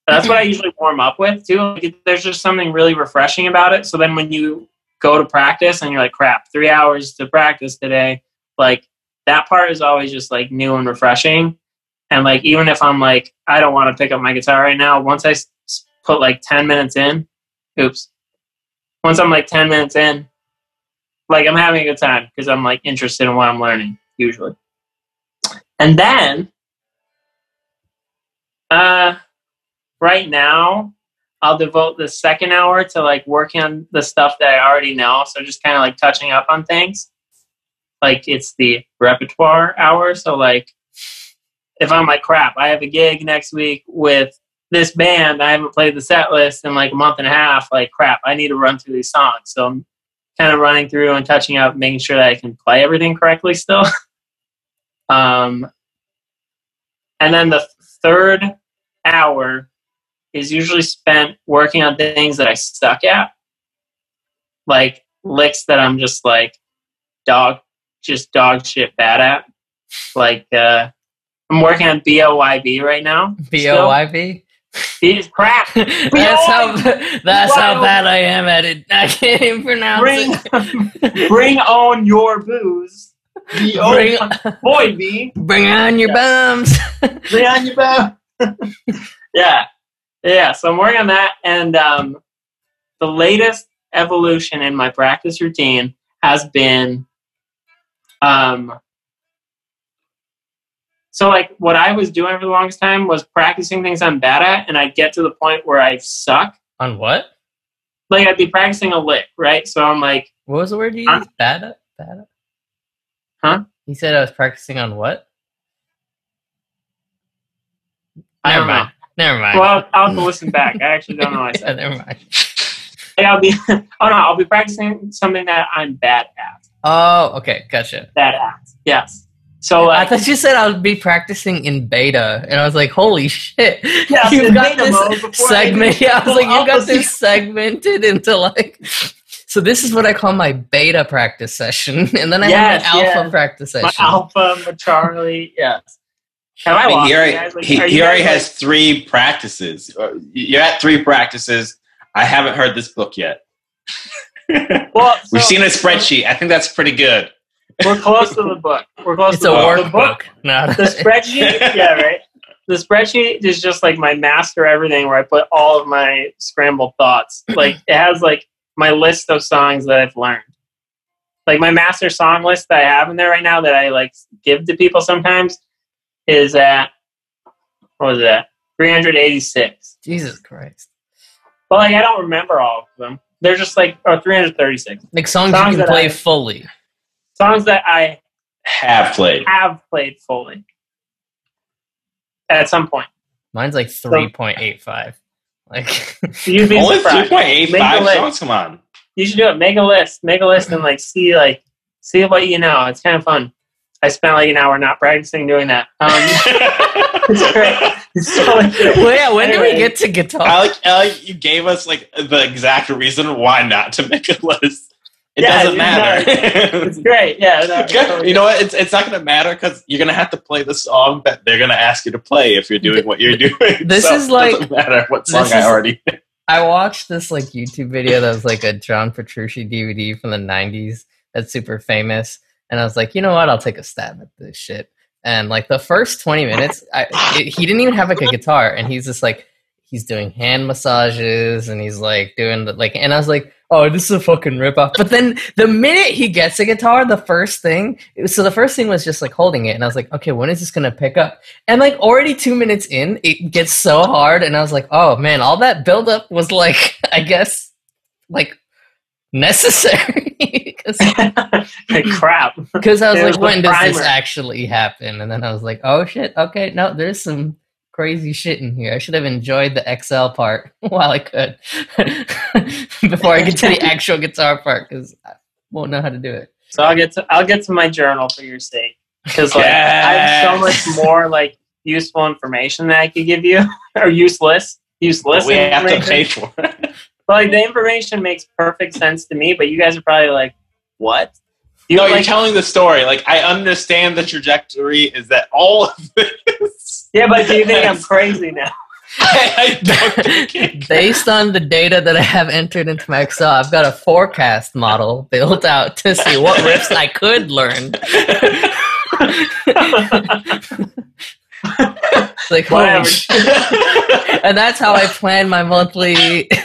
that's what I usually warm up with too. Like, there's just something really refreshing about it. So then when you go to practice and you're like, crap, three hours to practice today, like that part is always just like new and refreshing. And like even if I'm like I don't want to pick up my guitar right now, once I put like 10 minutes in, oops. Once I'm like 10 minutes in, like I'm having a good time because I'm like interested in what I'm learning usually. And then uh right now I'll devote the second hour to like working on the stuff that I already know. So just kind of like touching up on things like it's the repertoire hour. So like if I'm like crap, I have a gig next week with this band, I haven't played the set list in like a month and a half, like crap, I need to run through these songs. So I'm kind of running through and touching up, making sure that I can play everything correctly still. <laughs> um and then the third hour is usually spent working on things that I suck at. Like licks that I'm just like dog just dog shit bad at. Like uh I'm working on BOYB right now. B O Y B. It's crap. <laughs> That's how. <laughs> That's how bad I am at it. <laughs> I can't even pronounce Bring it. bring on your booze. Bring, B-O- Boy B. bring on your bums. Bring on your booze. yeah. Yeah. So I'm working on that and um the latest evolution in my practice routine has been um so like what I was doing for the longest time was practicing things I'm bad at and I'd get to the point where I suck. On what? Like I'd be practicing a lick, right? So I'm like, What was the word you Huh? used? Bad at? Bad at? Huh? You said I was practicing on what? Never mind. Never mind. Well, I'll, have to listen back. I actually don't know what I Yeah, <laughs> said. never mind. <laughs> Like, I'll be <laughs> oh no, I'll be practicing something that I'm bad at. Oh, okay, gotcha. Bad at. Yes. So I like thought you said I would be practicing in beta, and I was like, "Holy shit! Yeah, <laughs> you got beta this segment." I Yeah, I was like, "You got this <laughs> segmented into like." <laughs> So this is what I call my beta practice session, and then I Yes, have an alpha yes. practice my session. alpha, my Charlie, yes. Have I, I mean, he already, guys? Like, he, he already guys, has three practices. Uh, You're at three practices. I haven't heard this book yet. like- well, We've seen a spreadsheet. I think that's pretty good. We're close to the book. We're close It's to a the, Oh. the book. workbook, not The spreadsheet, yeah, <laughs> right. the spreadsheet is just like my master everything where I put all of my scrambled thoughts. <clears throat> Like it has like my list of songs that I've learned. Like my master song list that I have in there right now that I like give to people sometimes is at what was that? 386. Jesus Christ. But like I don't remember all of them. They're just like or 336. Like songs, Songs you can play I- fully. Songs that I Have played. have played fully. At some point. Mine's like 3.85. Like <laughs> You'd be Only surprised. three point eight Make five a list. songs. Come on. You should do it. Make a list. Make a list and like see like see what you know. It's kind of fun. I spent like an hour not practicing doing that. Um, <laughs> <laughs> it's great. It's totally great. well, yeah, when do we get to guitar? I like, I like you gave us like the exact reason why not to make a list. It Yeah, doesn't matter. It's great. Yeah. No, it's totally you know what? It's it's not going to matter because you're going to have to play the song that they're going to ask you to play if you're doing what you're doing. This So is it like- doesn't matter what song I is- already. <laughs> I watched this like YouTube video that was like a John Petrucci DVD from the '90s that's super famous, and I was like, you know what? I'll take a stab at this shit. And like the first 20 minutes, I, it, he didn't even have like a guitar, and he's just like he's doing hand massages and he's like doing the like, and I was like, oh, this is a fucking ripoff. But then the minute he gets a guitar, the first thing, so the first thing was just like holding it, and I was like, okay, when is this gonna pick up? And like already two minutes in, it gets so hard, and I was like, oh man, all that buildup was like, <laughs> I guess, like necessary. <laughs> Because <laughs> crap. Cuz i was It like, the when does this actually happen? And then I was like, oh shit, okay, no, there's some crazy shit in here. I should have enjoyed the Excel part <laughs> while I could <laughs> before I get to the <laughs> actual guitar part because I won't know how to do it. So I'll get to I'll get to my journal for your sake because like I have so much more like useful information that I could give you or useless useless. we have to pay for it. But like the information makes perfect sense to me, but you guys are probably like, what? You no, like, you're telling the story. Like I understand the trajectory is that all of this. Yeah, but do you think I'm crazy now? I don't think Based on the data that I have entered into my Excel, I've got a forecast model built out to see what riffs I could learn. <laughs> Like, holy Whatever. shit. <laughs> And that's how I plan my monthly. <laughs>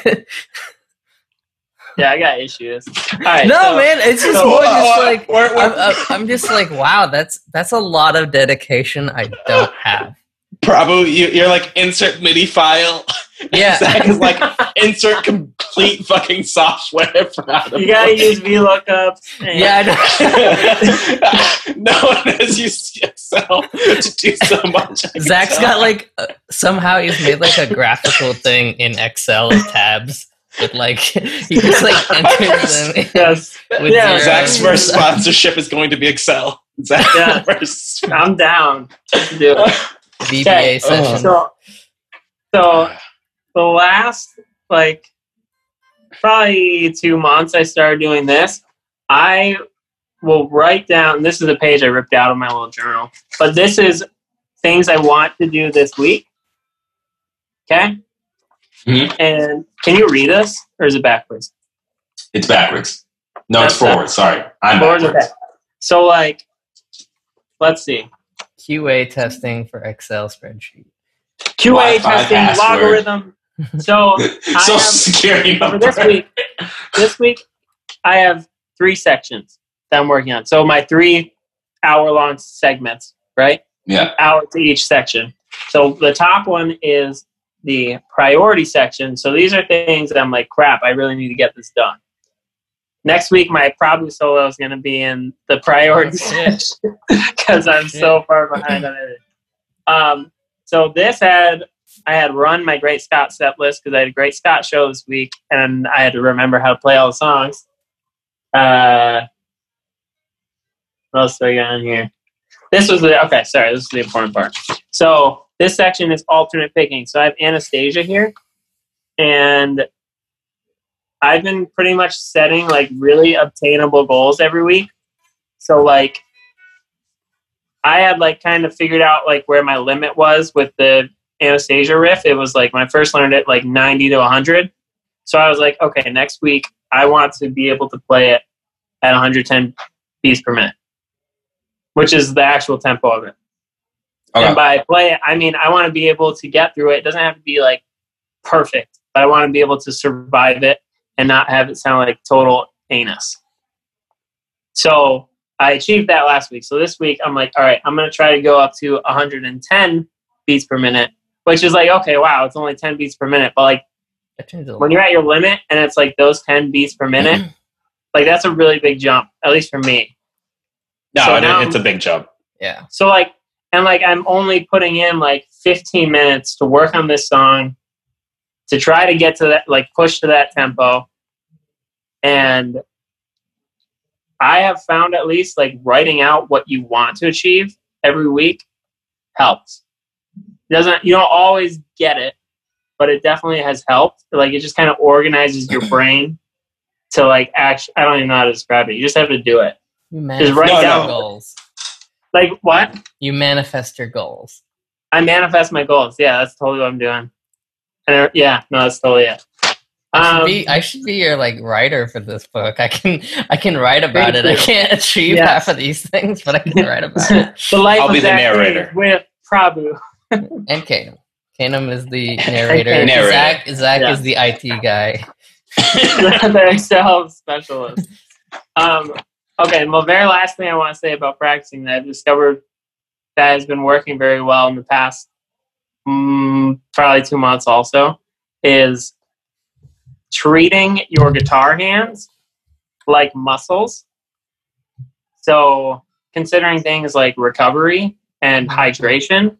Yeah, I got issues. All right, no, so- man, it's just So, more uh, just uh, like we're- we're- I'm, I'm- I'm just like, wow, that's that's a lot of dedication I don't have. Prabhu, you, you're like insert MIDI file. <laughs> Yeah. Zach is like insert complete fucking software <laughs> for how to you gotta use VLOOKUps. and- Yeah, I know. <laughs> no one has used Excel to do so much. I can Zach's tell. got like uh, somehow he's made like a graphical thing in Excel tabs with like he just like enters them Yes, with Yeah, zeros. Zach's first sponsorship is going to be Excel. Zach Yeah. first. I'm down to do it. VBA Okay, session. So, so the last like probably two months I started doing this. I will write down. This is a page I ripped out of my little journal, but this is things I want to do this week. Okay. Mhm. And can you read us, or is it backwards? It's backwards. No, it's That's that- forward. Sorry, I'm Forward backwards. back? So like, let's see. QA testing for Excel spreadsheet. QA Wi-Fi testing password. logarithm. So <laughs> I Social have- security for number. this week, this week I have three sections that I'm working on. So my three hour long segments, right? Yeah. Hour to each section. So the top one is the priority section. So these are things that I'm like, crap, I really need to get this done. Next week, my probably solo is going to be in the priority section <laughs> because I'm so far behind on it. Um, so this had I had run my Great Scott set list because I had a Great Scott show this week, and I had to remember how to play all the songs. Uh, what else do I got on here? This was the okay. Sorry, this is the important part. So this section is alternate picking. So I have Anastasia here, and I've been pretty much setting like really obtainable goals every week. So like I had like kind of figured out like where my limit was with the Anastasia riff. It was like when I first learned it like 90 to 100. So I was like, okay, next week I want to be able to play it at 110 beats per minute, which is the actual tempo of it. Okay. And by play, I mean I want to be able to get through it. It doesn't have to be like perfect, but I want to be able to survive it and not have it sound like total anus. So I achieved that last week. So this week I'm like, all right, I'm gonna try to go up to 110 beats per minute, which is like, okay, wow, it's only 10 beats per minute, but like That changes a lot. when you're at your limit and it's like those 10 beats per minute, <clears throat> like that's a really big jump, at least for me. No, So it- now- it's a big jump. yeah. So like, and like I'm only putting in like 15 minutes to work on this song, to try to get to that, like push to that tempo, and I have found at least like writing out what you want to achieve every week helps. It doesn't you don't always get it, but it definitely has helped. Like it just kind of organizes your <clears throat> brain to like actually. I don't even know how to describe it. You just have to do it. You manifest write your down- goals. Like what? You manifest your goals. I manifest my goals. Yeah, that's totally what I'm doing. And yeah, no, that's totally it. I should, Um, be, I should be your like writer for this book. I can I can write about Thank it. I can't achieve Yes. half of these things, but I can write about it. <laughs> the life I'll be the narrator. With Prabhu. And Kanum. Kanum is the <laughs> narrator. Okay. Narrator. Zach Zach Yeah. is the IT guy. <laughs> the Excel specialist. Um, okay, well, very last thing I want to say about practicing that I've discovered that has been working very well in the past mm, probably two months also is treating your guitar hands like muscles. So, considering things like recovery and hydration,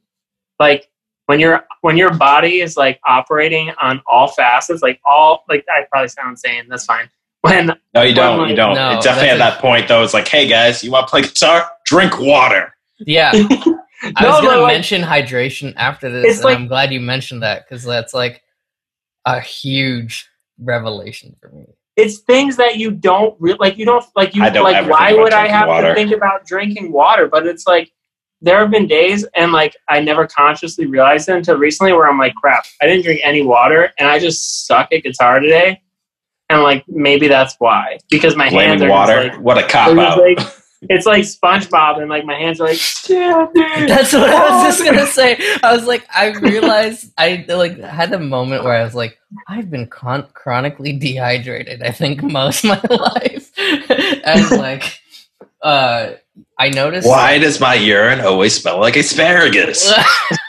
like when your when your body is like operating on all facets, like all like I probably sound insane. That's fine. When No, you don't. You don't. No, it's definitely at that's that point though. It's like, hey guys, you want to play guitar? Drink water. Yeah. <laughs> I No, was gonna like- mention hydration after this, and like- I'm glad you mentioned that because that's like a huge revelation for me. it's things that you don't re- like you don't like you I don't like why would i have water. to think about drinking water but it's like there have been days and like i never consciously realized it until recently where i'm like crap i didn't drink any water and i just suck at guitar today and like maybe that's why because my hands Blaming are water. just, like, what a cop they're out. Just, like it's like SpongeBob, and like my hands are like. <laughs> That's what I was just gonna say. I was like, I realized I like had a moment where I was like, I've been con- chronically dehydrated. I think most of my <laughs> life, and like, uh, I noticed Why does my urine always smell like asparagus? <laughs>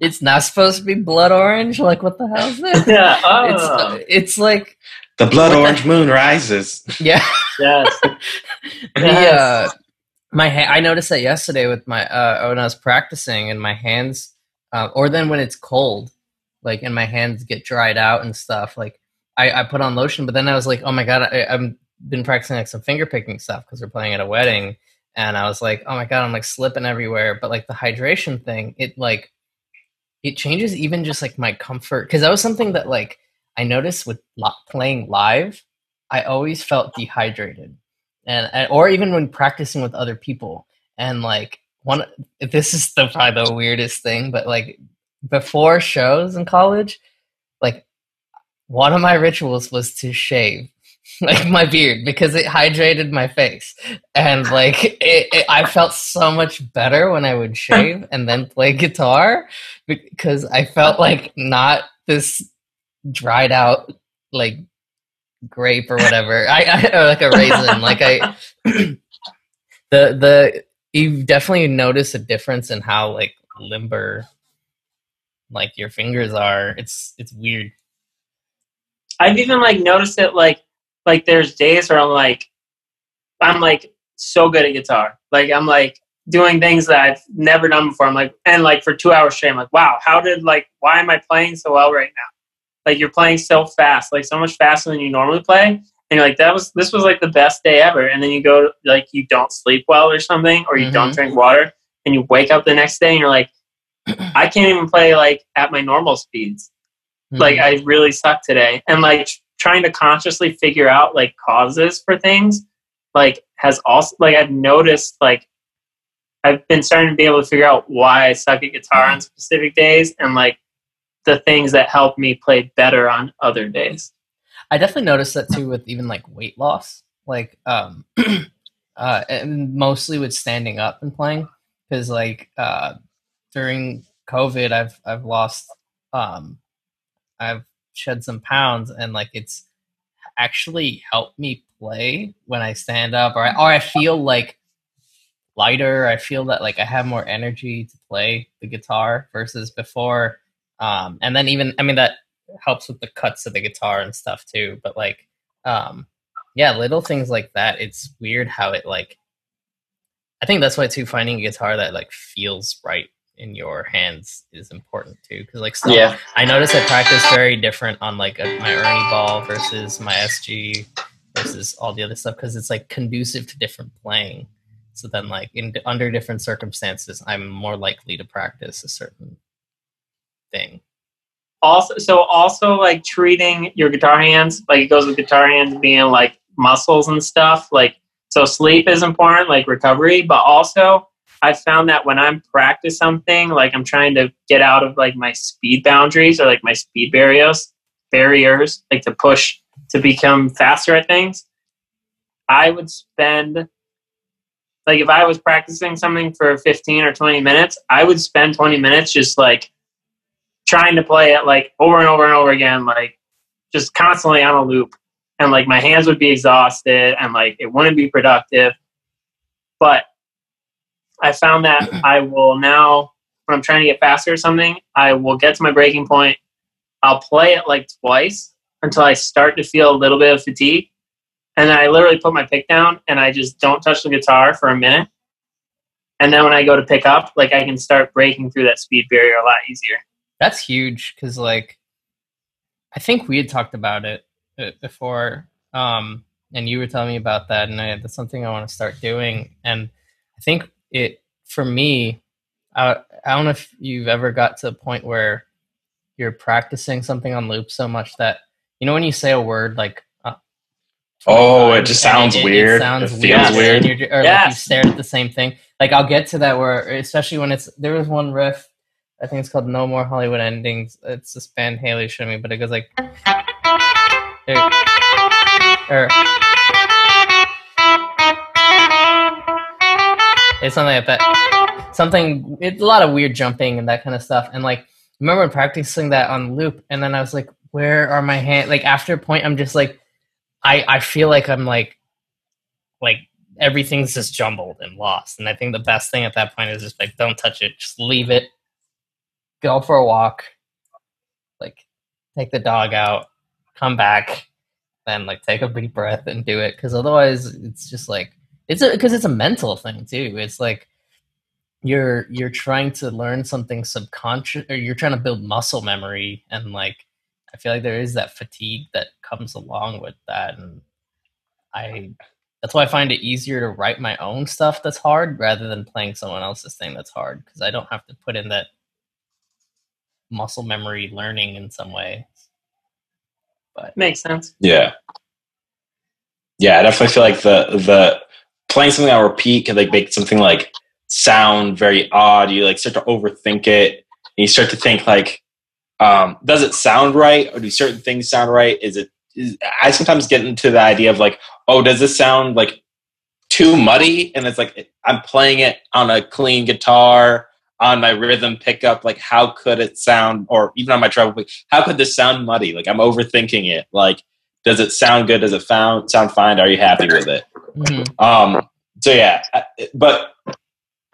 it's not supposed to be blood orange. Like, what the hell is this? yeah. Oh, It's it's like The blood What <laughs> the- orange moon rises. yeah. yes. <laughs> the uh my ha- I noticed that yesterday with my uh when I was practicing and my hands uh, or then when it's cold like and my hands get dried out and stuff like I, I put on lotion but then I was like oh my god I, I've been practicing like some finger picking stuff because we're playing at a wedding and I was like oh my god I'm like slipping everywhere but like the hydration thing it like it changes even just like my comfort because that was something that like I noticed with playing live I always felt dehydrated. And, and or even when practicing with other people. And like one this is the probably the weirdest thing but like before shows in college like one of my rituals was to shave <laughs> like my beard because it hydrated my face. And like it, it, i felt so much better when i would shave and then play guitar because i felt like not this dried out like grape or whatever. I, I or like a raisin. like I <clears throat> the the you definitely notice a difference in how like limber like your fingers are. It's it's weird. I've even like noticed it like like there's days where I'm like I'm like so good at guitar. Like I'm like doing things that I've never done before. I'm like and like for two hours straight, I'm like, wow, how did like why am I playing so well right now? Like you're playing so fast, like so much faster than you normally play. And you're like, that was this was like the best day ever. And then you go like you don't sleep well or something, or you don't Mhm. drink water, and you wake up the next day and you're like, <clears throat> I can't even play like at my normal speeds like Mm-hmm. I really suck today, and like trying to consciously figure out like causes for things, like has also like I've noticed like I've been starting to be able to figure out why I suck at guitar on specific days, and like the things that help me play better on other days. I definitely noticed that too with even like weight loss, like um, <clears throat> uh, and mostly with standing up and playing, because like uh, during COVID, I've I've lost, um, I've shed some pounds, and like it's actually helped me play when I stand up, or I, or I feel like lighter. I feel that like I have more energy to play the guitar versus before. Um, and then even I mean that helps with the cuts of the guitar and stuff too. But like, um, yeah, little things like that. It's weird how it like. I think that's why too finding a guitar that like feels right in your hands is important too because like Yeah. I notice I practice very different on like a, my Ernie ball versus my SG versus all the other stuff because it's like conducive to different playing. So then, like in under different circumstances, I'm more likely to practice a certain thing. also so also like treating your guitar hands like it goes with guitar hands being like muscles and stuff like so sleep is important like recovery but also i found that when i'm practice something like i'm trying to get out of like my speed boundaries or like my speed barriers barriers like to push to become faster at things i would spend like if i was practicing something for 15 or 20 minutes i would spend 20 minutes just like trying to play it like over and over and over again, like just constantly on a loop. And like my hands would be exhausted and like it wouldn't be productive. But I found that mm-hmm. I will now, when I'm trying to get faster or something, I will get to my breaking point. I'll play it like twice until I start to feel a little bit of fatigue. And then I literally put my pick down and I just don't touch the guitar for a minute. And then when I go to pick up, like I can start breaking through that speed barrier a lot easier. That's huge because, like, I think we had talked about it uh, before, um, and you were telling me about that, and I, that's something I want to start doing. And I think it, for me, I, I don't know if you've ever got to a point where you're practicing something on loop so much that you know when you say a word like. Uh, Oh, it just times, sounds weird. sounds It feels weird. weird. and you're- or like you Yes. stared at the same thing. Like I'll get to that where, especially when it's there was one riff. I think it's called No More Hollywood Endings. It's this band Haley showed me, but it goes like. Or, er. it's something like that. Something. It's a lot of weird jumping and that kind of stuff. And like, remember practicing that on loop, and then I was like, "Where are my hands?" Like after a point, I'm just like, I I feel like I'm like, like everything's just jumbled and lost. And I think the best thing at that point is just like, don't touch it, just leave it, go for a walk, like take the dog out, come back, then like take a deep breath and do it. Because otherwise, it's just like it's a because it's a mental thing too. It's like you're you're trying to learn something subconscious, or you're trying to build muscle memory, and like I feel like there is that fatigue that comes along with that, and I that's why I find it easier to write my own stuff that's hard rather than playing someone else's thing that's hard because I don't have to put in that muscle memory learning in some way. Makes sense. Yeah. Yeah, I definitely feel like the the playing something on repeat can like make something like sound very odd. You like start to overthink it. And you start to think like, um, does it sound right, or do certain things sound right? Is it? Is, I sometimes get into the idea of like, oh, does this sound like too muddy? And it's like I'm playing it on a clean guitar on my rhythm pickup. Like, how could it sound? Or even on my treble, how could this sound muddy? Like, I'm overthinking it. Like, does it sound good? Does it found, sound fine? Are you happy with it? Mhm. Um, so yeah, but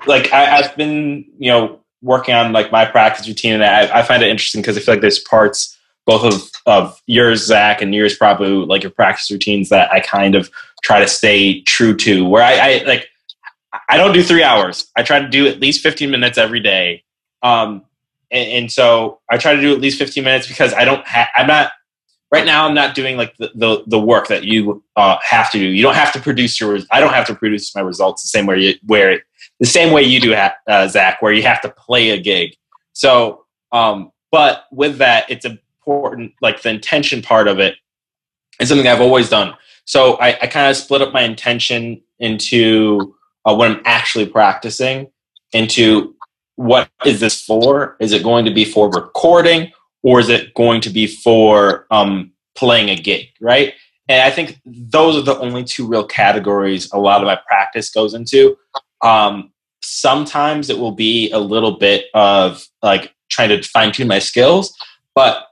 like I, I've been, you know, working on like my practice routine, and I, I find it interesting because I feel like there's parts both of of yours, Zach, and yours, probably like your practice routines that I kind of try to stay true to. Where I, I like, I don't do three hours. I try to do at least 15 minutes every day. Um, and, and so I try to do at least 15 minutes because I don't. Ha- I'm not right now i'm not doing like the, the, the work that you uh, have to do you don't have to produce your i don't have to produce my results the same way you where the same way you do uh, zach where you have to play a gig so um but with that it's important like the intention part of it is something i've always done so i, I kind of split up my intention into uh, when i'm actually practicing into what is this for is it going to be for recording or is it going to be for um, playing a gig, right? And I think those are the only two real categories a lot of my practice goes into. Um, sometimes it will be a little bit of like trying to fine tune my skills, but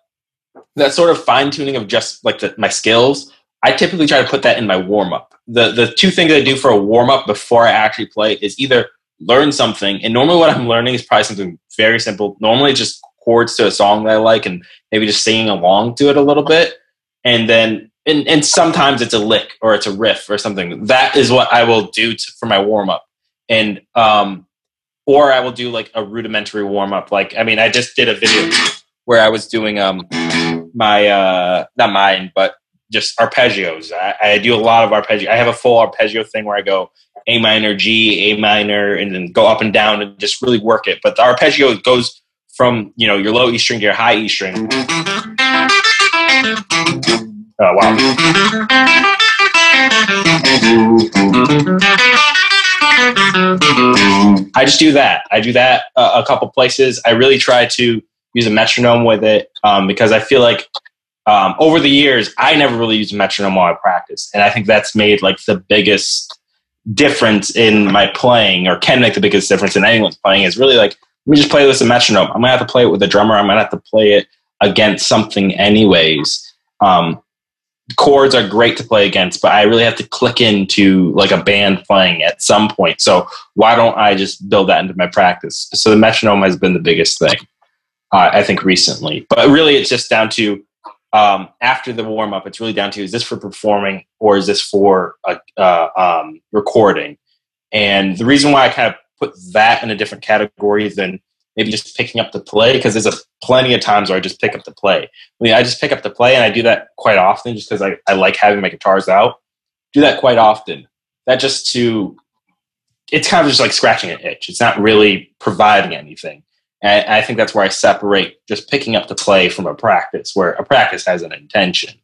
that sort of fine tuning of just like the, my skills, I typically try to put that in my warm up. The the two things I do for a warm up before I actually play is either learn something, and normally what I'm learning is probably something very simple. Normally just chords to a song that I like, and maybe just singing along to it a little bit, and then and, and sometimes it's a lick or it's a riff or something. That is what I will do to, for my warm up, and um, or I will do like a rudimentary warm up. Like I mean, I just did a video where I was doing um my uh not mine, but just arpeggios. I, I do a lot of arpeggio. I have a full arpeggio thing where I go A minor, G, A minor, and then go up and down and just really work it. But the arpeggio goes from you know your low E string to your high E string. Oh wow. I just do that. I do that uh, a couple places. I really try to use a metronome with it um, because I feel like um, over the years I never really used a metronome while I practice, and I think that's made like the biggest difference in my playing, or can make the biggest difference in anyone's playing. Is really like let me just play this a metronome. I'm gonna have to play it with a drummer. I'm gonna have to play it against something anyways. Um, chords are great to play against, but I really have to click into like a band playing at some point. So why don't I just build that into my practice? So the metronome has been the biggest thing, uh, I think, recently. But really, it's just down to um, after the warm up. It's really down to is this for performing or is this for a, uh, um, recording? And the reason why I kind of put that in a different category than maybe just picking up the play because there's a plenty of times where I just pick up the play. I mean, I just pick up the play and I do that quite often just because I, I like having my guitars out. Do that quite often. That just to, it's kind of just like scratching an itch. It's not really providing anything. And I think that's where I separate just picking up the play from a practice, where a practice has an intention.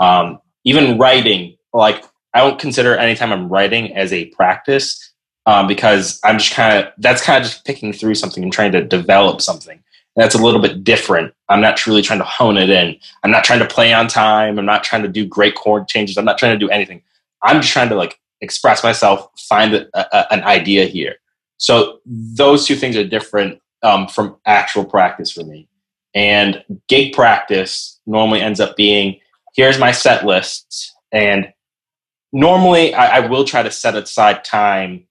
Um, even writing, like I don't consider anytime I'm writing as a practice um, because I'm just kind of that's kind of just picking through something and trying to develop something. And that's a little bit different. I'm not truly trying to hone it in. I'm not trying to play on time. I'm not trying to do great chord changes. I'm not trying to do anything. I'm just trying to like express myself, find a, a, an idea here. So those two things are different um, from actual practice for me. And gig practice normally ends up being here's my set list. And normally I, I will try to set aside time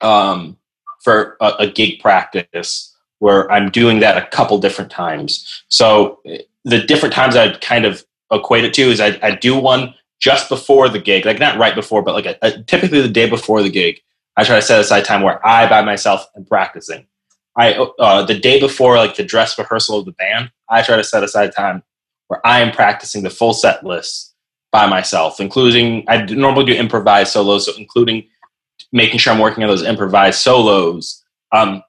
um, for a, a, gig practice where I'm doing that a couple different times. So the different times I'd kind of equate it to is I, I do one just before the gig, like not right before, but like a, a, typically the day before the gig. I try to set aside time where I by myself am practicing. I uh, the day before like the dress rehearsal of the band, I try to set aside time where I am practicing the full set list by myself, including I normally do improvised solos, so including making sure I'm working on those improvised solos. Um,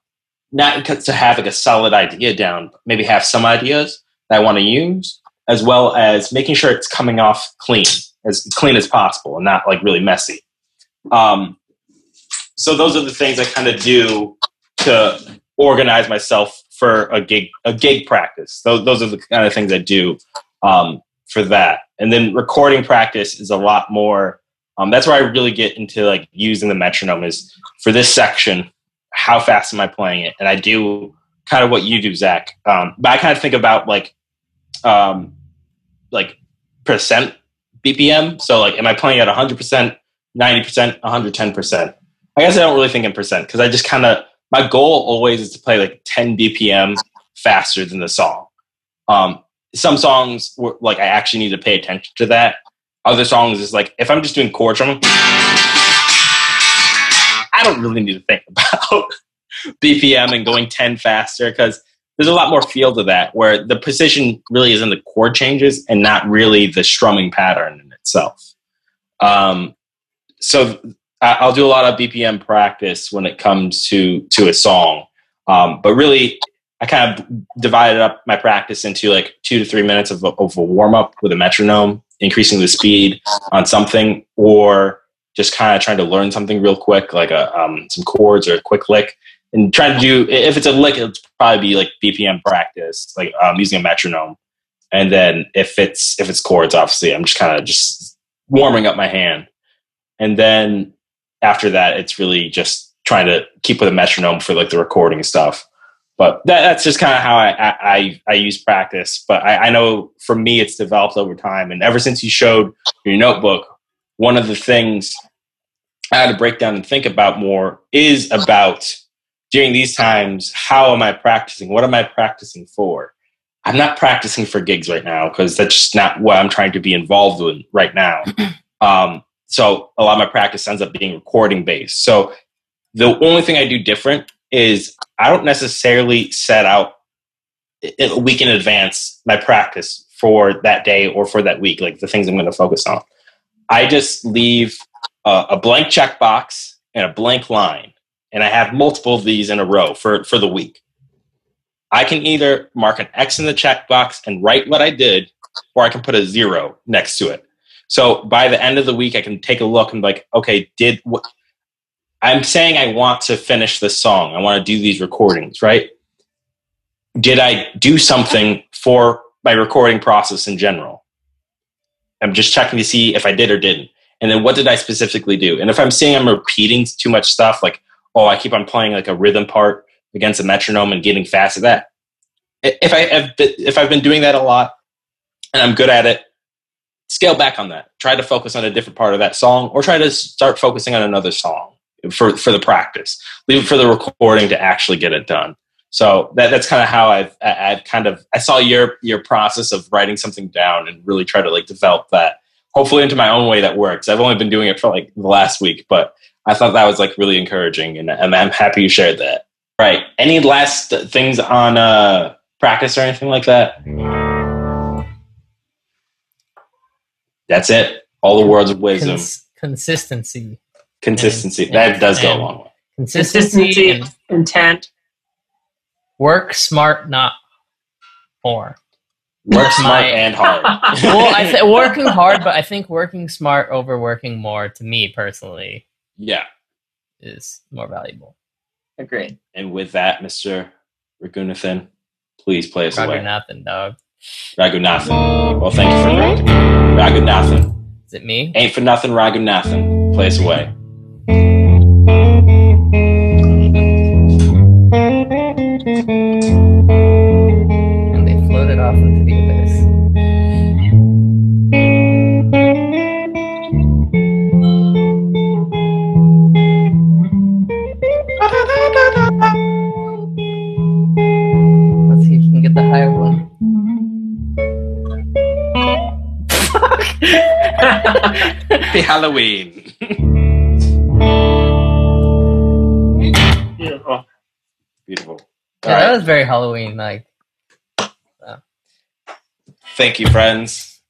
not to have like a solid idea down, maybe have some ideas that I want to use, as well as making sure it's coming off clean, as clean as possible, and not like really messy. Um, so those are the things I kind of do to organize myself for a gig a gig practice. Those, those are the kind of things I do um, for that. And then recording practice is a lot more um, that's where I really get into like using the metronome is for this section, how fast am I playing it? And I do kind of what you do, Zach. Um, but I kind of think about like, um, like percent BPM. So like, am I playing at 100%, 90%, 110%? I guess I don't really think in percent because I just kind of, my goal always is to play like 10 BPM faster than the song. Um, some songs were, like I actually need to pay attention to that other songs is like if I'm just doing chord drumming, I don't really need to think <laughs> about BPM and going 10 faster because there's a lot more feel to that where the precision really is in the chord changes and not really the strumming pattern in itself. Um, so I'll do a lot of BPM practice when it comes to to a song, um, but really I kind of divided up my practice into like two to three minutes of a, of a warm up with a metronome, increasing the speed on something, or just kind of trying to learn something real quick, like a, um, some chords or a quick lick. And trying to do, if it's a lick, it'll probably be like BPM practice, like um, using a metronome. And then if it's if it's chords, obviously, I'm just kind of just warming up my hand. And then after that, it's really just trying to keep with a metronome for like the recording stuff. But that, that's just kind of how I, I, I use practice. But I, I know for me, it's developed over time. And ever since you showed your notebook, one of the things I had to break down and think about more is about during these times, how am I practicing? What am I practicing for? I'm not practicing for gigs right now because that's just not what I'm trying to be involved in right now. <clears throat> Um, so a lot of my practice ends up being recording based. So the only thing I do different is I don't necessarily set out a week in advance my practice for that day or for that week, like the things I'm going to focus on. I just leave a, blank checkbox and a blank line, and I have multiple of these in a row for, for the week. I can either mark an X in the checkbox and write what I did, or I can put a zero next to it. So by the end of the week, I can take a look and like, okay, did what? I'm saying I want to finish this song. I want to do these recordings, right? Did I do something for my recording process in general? I'm just checking to see if I did or didn't. And then what did I specifically do? And if I'm seeing I'm repeating too much stuff, like, oh, I keep on playing like a rhythm part against a metronome and getting fast at that. If I have, if I've been doing that a lot and I'm good at it, scale back on that. Try to focus on a different part of that song, or try to start focusing on another song for for the practice. Leave it for the recording to actually get it done. So that, that's kind of how I've I've kind of I saw your your process of writing something down and really try to like develop that hopefully into my own way that works. I've only been doing it for like the last week, but I thought that was like really encouraging, and, and I'm happy you shared that. Right. Any last things on uh, practice or anything like that? That's it. All the words of wisdom. Cons- consistency. Consistency. And- that does go a long way. Consistency. Consistency, and intent. work smart, not more. Work smart my- and hard. <laughs> well, I th- working <laughs> hard, but I think working smart over working more to me personally yeah. is more valuable. Agreed. And with that, Mr. Ragunathan, please play us Roger away. nothing, dog. Ragunathan. Well, thank you for granting. Ragunathan. Is it me? Ain't for nothing, Ragunathan. Play us away. And they floated off into the abyss. Happy Halloween. Beautiful. Beautiful. All Yeah, that was very Halloween like. Thank you, friends.